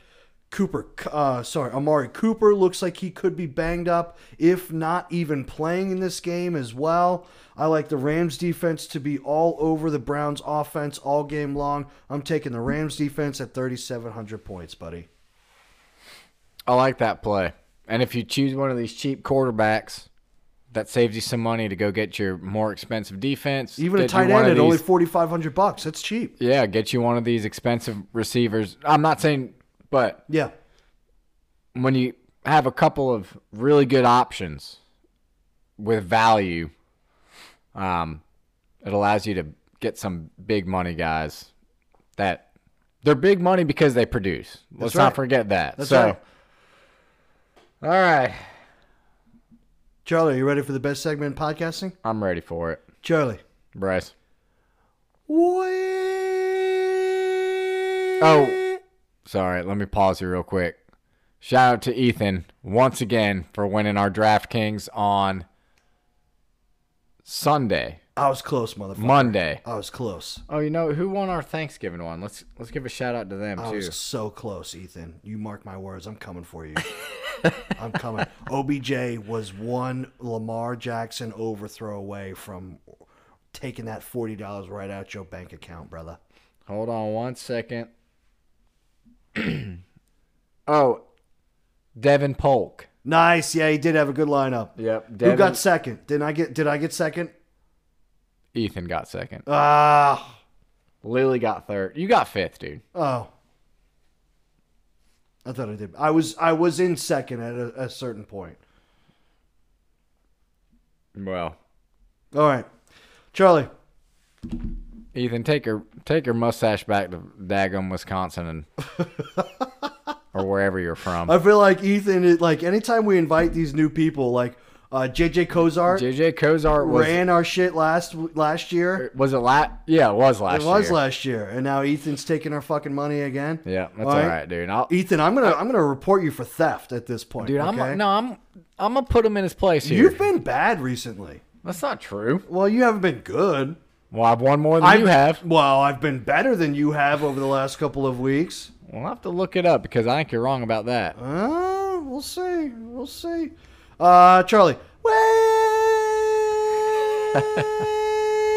C: Cooper, uh, sorry, Amari Cooper looks like he could be banged up, if not even playing in this game as well. I like the Rams defense to be all over the Browns offense all game long. I'm taking the Rams defense at 3,700 points, buddy.
D: I like that play. And if you choose one of these cheap quarterbacks, that saves you some money to go get your more expensive defense.
C: Even a tight end at only 4,500 bucks. That's cheap.
D: Yeah, get you one of these expensive receivers. I'm not saying, but
C: Yeah.
D: when you have a couple of really good options with value, um, it allows you to get some big money guys that they're big money because they produce. Let's
C: right.
D: not forget that.
C: That's
D: so,
C: right.
D: all right,
C: Charlie, are you ready for the best segment in podcasting?
D: I'm ready for it,
C: Charlie.
D: Bryce. Wait.
C: Oh.
D: Sorry, let me pause here real quick. Shout out to Ethan once again for winning our DraftKings on Sunday,
C: I was close, motherfucker.
D: Monday.
C: I was close.
D: Oh, you know who won our Thanksgiving one? Let's let's give a shout out to them too.
C: I
D: too.
C: was so close, Ethan. You mark my words. I'm coming for you. I'm coming. OBJ was one Lamar Jackson overthrow away from taking that forty dollars right out your bank account, brother.
D: Hold on one second. oh, Devin Polk.
C: Nice. Yeah, he did have a good lineup.
D: Yep.
C: Who got second? Did I get? Did I get second?
D: Ethan got second.
C: Ah.
D: Lily got third. You got fifth, dude.
C: oh. I thought I did. I was I was in second at a, a certain point.
D: Well,
C: All right, Charlie.
D: Ethan, take your take your mustache back to Dagum, Wisconsin, and or wherever you're from.
C: I feel like Ethan. Is, like anytime we invite these new people, like uh, JJ Kozar
D: JJ Kozar was
C: ran our shit last last year.
D: was it last? Yeah, it was last
C: It was
D: year.
C: last year, and now Ethan's taking our fucking money again.
D: Yeah, that's
C: All
D: all
C: right.
D: right, dude. I'll,
C: Ethan, I'm gonna I'm gonna report you for theft at this point.
D: dude,
C: okay?
D: I'm no, I'm I'm gonna put him in his place here.
C: You've been bad recently.
D: That's not true.
C: Well, you haven't been good.
D: Well, I've won more than
C: I've-
D: you have.
C: Well, I've been better than you have over the last couple of weeks.
D: We'll have to look it up because I think you're wrong about that.
C: Uh, we'll see. We'll see. Uh, Charlie.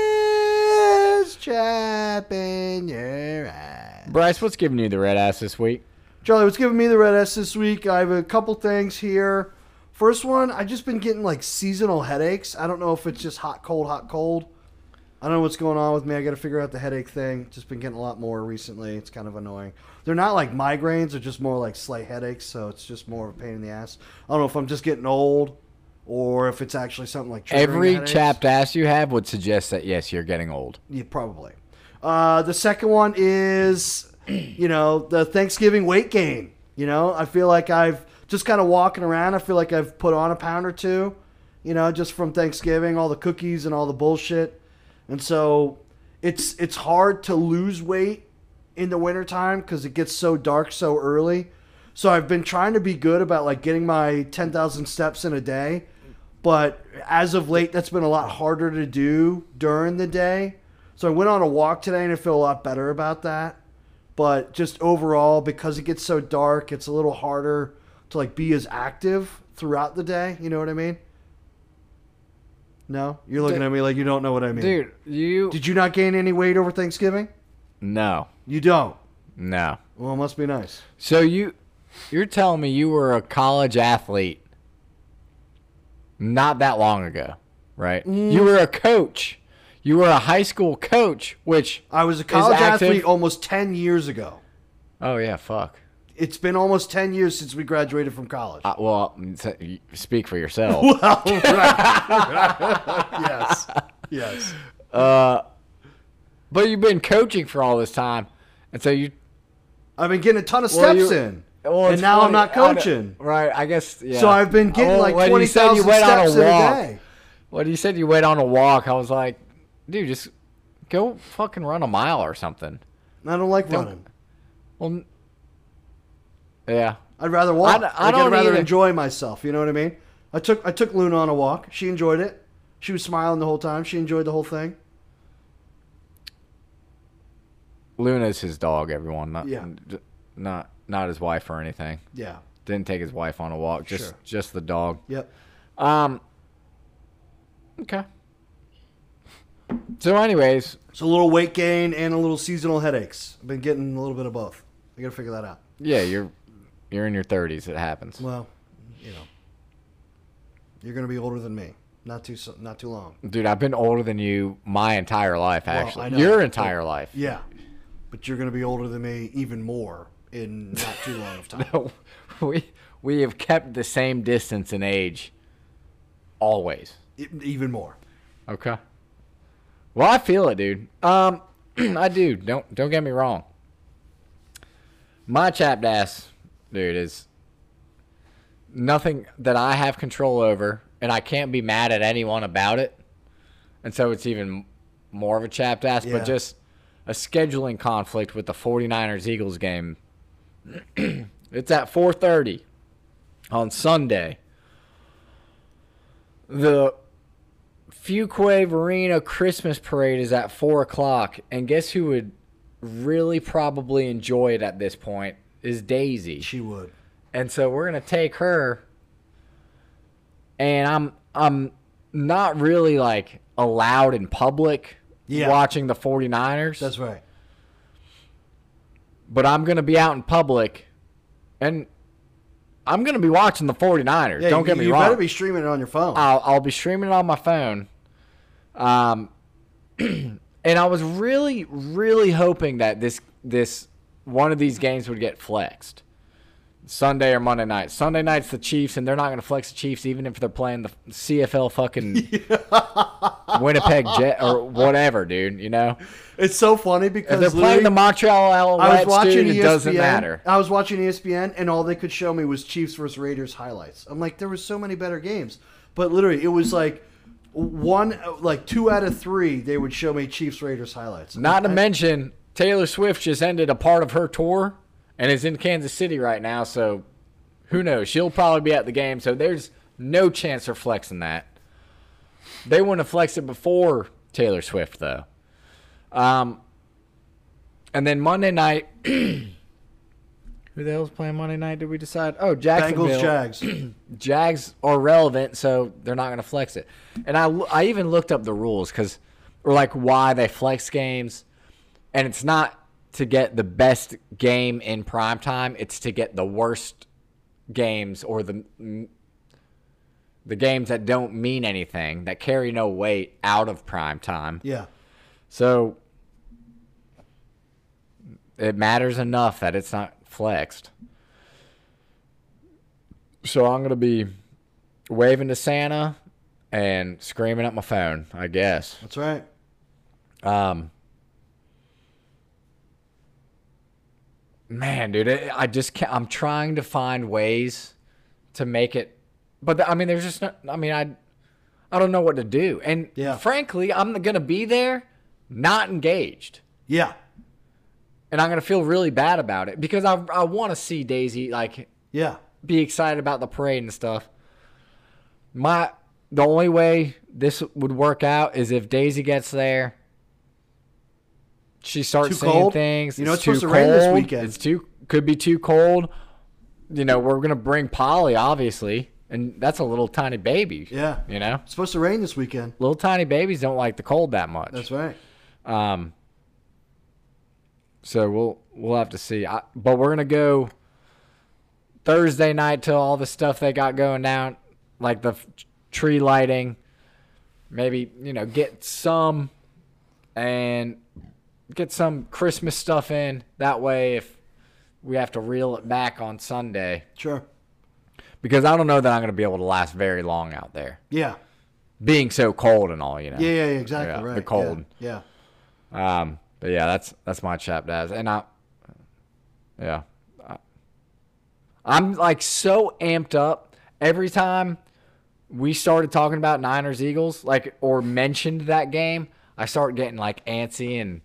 C: Where's chap in your eye?
D: Bryce, what's giving you the red ass this week?
C: Charlie, what's giving me the red S this week? I have a couple things here. First one, I've just been getting like seasonal headaches. I don't know if it's just hot, cold, hot, cold. I don't know what's going on with me. I got to figure out the headache thing. Just been getting a lot more recently. It's kind of annoying. They're not like migraines; they're just more like slight headaches. So it's just more of a pain in the ass. I don't know if I'm just getting old, or if it's actually something like
D: Every
C: headaches.
D: chapped ass you have would suggest that yes, you're getting old.
C: Yeah, probably. Uh, the second one is, you know, the Thanksgiving weight gain. You know, I feel like I've just kind of walking around. I feel like I've put on a pound or two, you know, just from Thanksgiving, all the cookies and all the bullshit. And so it's it's hard to lose weight in the wintertime because it gets so dark so early. So I've been trying to be good about like getting my 10,000 steps in a day. But as of late, that's been a lot harder to do during the day. So I went on a walk today and I feel a lot better about that. But just overall, because it gets so dark, it's a little harder to like be as active throughout the day. You know what I mean? No, you're looking
D: Dude-
C: at me like you don't know what I mean.
D: Dude, you
C: did you not gain any weight over Thanksgiving?
D: no,
C: You don't.
D: no.
C: Well, it must be nice.
D: So you you're telling me you were a college athlete not that long ago, right?
C: Mm.
D: You were a coach. You were a high school coach, which
C: I was a college athlete almost 10 years ago.
D: oh yeah, fuck.
C: It's been almost 10 years since we graduated from college.
D: Uh, well, speak for yourself.
C: Well, right. yes. Yes.
D: but you've been coaching for all this time, and so you.
C: I've been getting a ton of
D: Well,
C: steps
D: you-
C: in.
D: Well,
C: and now I'm
D: funny.
C: not
D: I don't-
C: coaching.
D: right? I guess. Yeah.
C: So I've been getting
D: Well,
C: like
D: when you said you
C: 20,000
D: went on a
C: steps in a day.
D: When you said you went on a walk, I was like, dude, just go fucking run a mile or something.
C: I don't like running.
D: Well, yeah.
C: I'd rather walk.
D: I
C: I, would
D: don't
C: rather
D: either.
C: enjoy myself. You know what I mean? I took I took Luna on a walk. She enjoyed it. She was smiling the whole time. She enjoyed the whole thing.
D: Luna's his dog. Everyone, not
C: Yeah.
D: not not his wife or anything.
C: Yeah.
D: Didn't take his wife on a walk. Just
C: Sure.
D: just the dog.
C: Yep.
D: Um. Okay. So, anyways,
C: So a little weight gain and a little seasonal headaches. I've been getting a little bit of both. I gotta figure that out.
D: yeah, you're you're in your thirties. It happens.
C: Well, you know, you're gonna be older than me. Not too so- not too long.
D: Dude, I've been older than you my entire life.
C: Well,
D: Actually,
C: I know,
D: your entire life.
C: Yeah, but you're gonna be older than me even more in not too long of time.
D: No, we we have kept the same distance in age. Always.
C: E- even more.
D: Okay. Well, I feel it, dude. Um, I do. Don't don't get me wrong. My chapped ass, dude, is nothing that I have control over, and I can't be mad at anyone about it. And so it's even more of a chapped ass,
C: Yeah.
D: but just a scheduling conflict with the 49ers Eagles game. it's at 4:30 on Sunday. The Fuquay-Varina Christmas parade is at four o'clock, and guess who would really probably enjoy it at this point is Daisy.
C: She would.
D: And so we're gonna take her, and I'm I'm not really like allowed in public
C: Yeah.
D: watching the 49ers,
C: That's right.
D: but I'm gonna be out in public, and I'm gonna be watching the 49ers.
C: Yeah,
D: Don't
C: you,
D: get me
C: you
D: wrong.
C: You better be streaming it on your phone.
D: I'll, I'll be streaming it on my phone. Um, and I was really, really hoping that this this one of these games would get flexed. Sunday or Monday night. Sunday night's the Chiefs, and they're not going to flex the Chiefs even if they're playing the CFL fucking Winnipeg Jet or whatever, dude. You know,
C: it's so funny
D: if
C: because
D: they're playing the Montreal
C: I was
D: Alouettes,
C: watching
D: dude,
C: ESPN.
D: it doesn't matter.
C: I was watching ESPN, and all they could show me was Chiefs versus Raiders highlights. I'm like, there was so many better games, but literally, it was like one, like two out of three, they would show me Chiefs Raiders highlights. I'm
D: Not to
C: I-
D: mention, Taylor Swift just ended a part of her tour and is in Kansas City right now. So who knows? She'll probably be at the game. So there's no chance of flexing that. They wouldn't have flexed it before Taylor Swift, though. Um, and then Monday night. Who the hell's playing Monday night? Did we decide? Oh, Jacksonville.
C: Bengals Jags.
D: Jags are relevant, so they're not going to flex it. And I, I even looked up the rules because, or like why they flex games, and it's not to get the best game in prime time. It's to get the worst games or the the games that don't mean anything that carry no weight out of prime time.
C: yeah,
D: So it matters enough that it's not flexed. So I'm going to be waving to Santa and screaming at my phone, I guess.
C: that's right.
D: Um Man, dude, I I just can't, I'm trying to find ways to make it but the, I mean there's just no, I mean I I don't know what to do. And
C: Yeah.
D: frankly, I'm going to be there not engaged.
C: Yeah,
D: And I'm going to feel really bad about it because I I want to see Daisy like
C: yeah,
D: be excited about the parade and stuff. My the only way this would work out is if Daisy gets there. She starts
C: Too
D: saying
C: cold?
D: things.
C: You know it's
D: too
C: supposed to rain this weekend.
D: It's too could be too cold. You know we're gonna bring Polly obviously, and that's a little tiny baby.
C: yeah.
D: You know,
C: It's supposed to rain this weekend.
D: little tiny babies don't like the cold that much.
C: That's right.
D: Um. So we'll we'll have to see. I, but we're gonna go Thursday night till all the stuff they got going down, like the f- tree lighting. Maybe you know get some and get some Christmas stuff in. That way, if we have to reel it back on Sunday,
C: Sure.
D: because I don't know that I'm gonna be able to last very long out there,
C: Yeah.
D: being so cold and all. You know.
C: Yeah, yeah, exactly
D: Yeah,
C: right.
D: the cold.
C: Yeah. yeah.
D: Um, but yeah, that's that's my chap daz, and I, yeah, I, I'm like so amped up every time we started talking about Niners Eagles, like or mentioned that game. I start getting like antsy and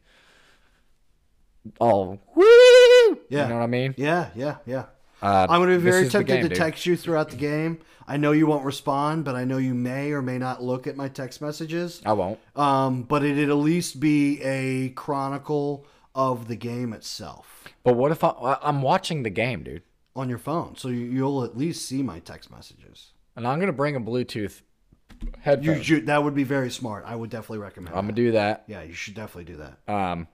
D: all woo.
C: Yeah.
D: You know what I mean?
C: Yeah, yeah, yeah.
D: Uh,
C: I'm going to be very tempted
D: game,
C: to
D: dude.
C: text you throughout the game. I know you won't respond, but I know you may or may not look at my text messages.
D: I won't.
C: Um, but it'd at least be a chronicle of the game itself
D: But what if I, I'm watching the game, dude,
C: on your phone, so you, you'll at least see my text messages.
D: and I'm gonna bring a Bluetooth
C: You,
D: headphone?
C: should, that would be very smart. I would definitely recommend.
D: I'm gonna
C: that.
D: do that.
C: Yeah, you should definitely do that.
D: Um,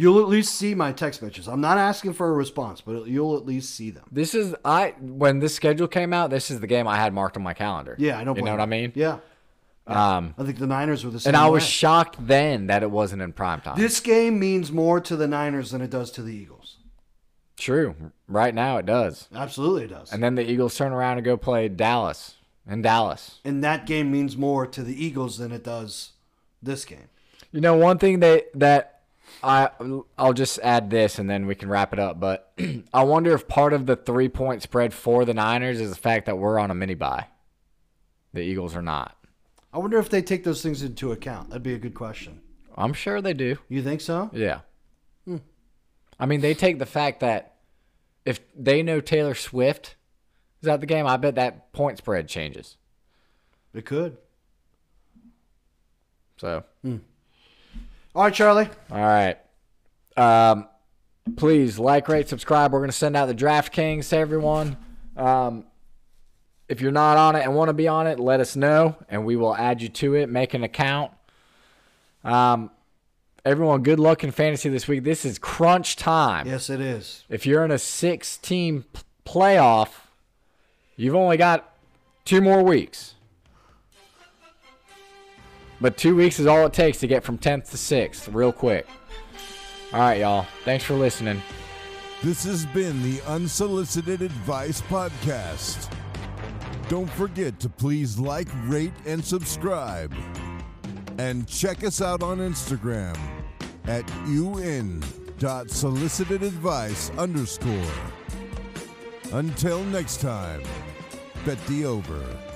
C: You'll at least see my text messages. I'm not asking for a response, but you'll at least see them.
D: this is I when this schedule came out. This is the game I had marked on my calendar.
C: Yeah, I don't.
D: You know what I mean?
C: Yeah,
D: Um,
C: I think the Niners were the same.
D: and I was
C: way.
D: shocked then that it wasn't in prime time.
C: This game means more to the Niners than it does to the Eagles.
D: True. Right now it does.
C: Absolutely, it does.
D: And then the Eagles turn around and go play Dallas in Dallas.
C: and that game means more to the Eagles than it does this game.
D: You know, one thing that that I I'll just add this and then we can wrap it up. But I wonder if part of the three point spread for the Niners is the fact that we're on a mini bye. The Eagles are not.
C: I wonder if they take those things into account. That'd be a good question.
D: I'm sure they do.
C: You think so?
D: Yeah. Hmm. I mean, they take the fact that if they know Taylor Swift is at the game, I bet that point spread changes.
C: It could.
D: So,
C: All right, Charlie.
D: all right. Um, please like, rate, subscribe. We're going to send out the DraftKings to everyone. Um, if you're not on it and want to be on it, let us know, and we will add you to it. Make an account. Um, everyone, good luck in fantasy this week. This is crunch time.
C: Yes, it is.
D: if you're in a six team playoff, you've only got two more weeks. But two weeks is all it takes to get from 10th to 6th, real quick. All right, y'all. Thanks for listening.
B: This has been the Unsolicited Advice Podcast. Don't forget to please like, rate, and subscribe. And check us out on Instagram at un.solicitedadvice underscore. Until next time, bet the over.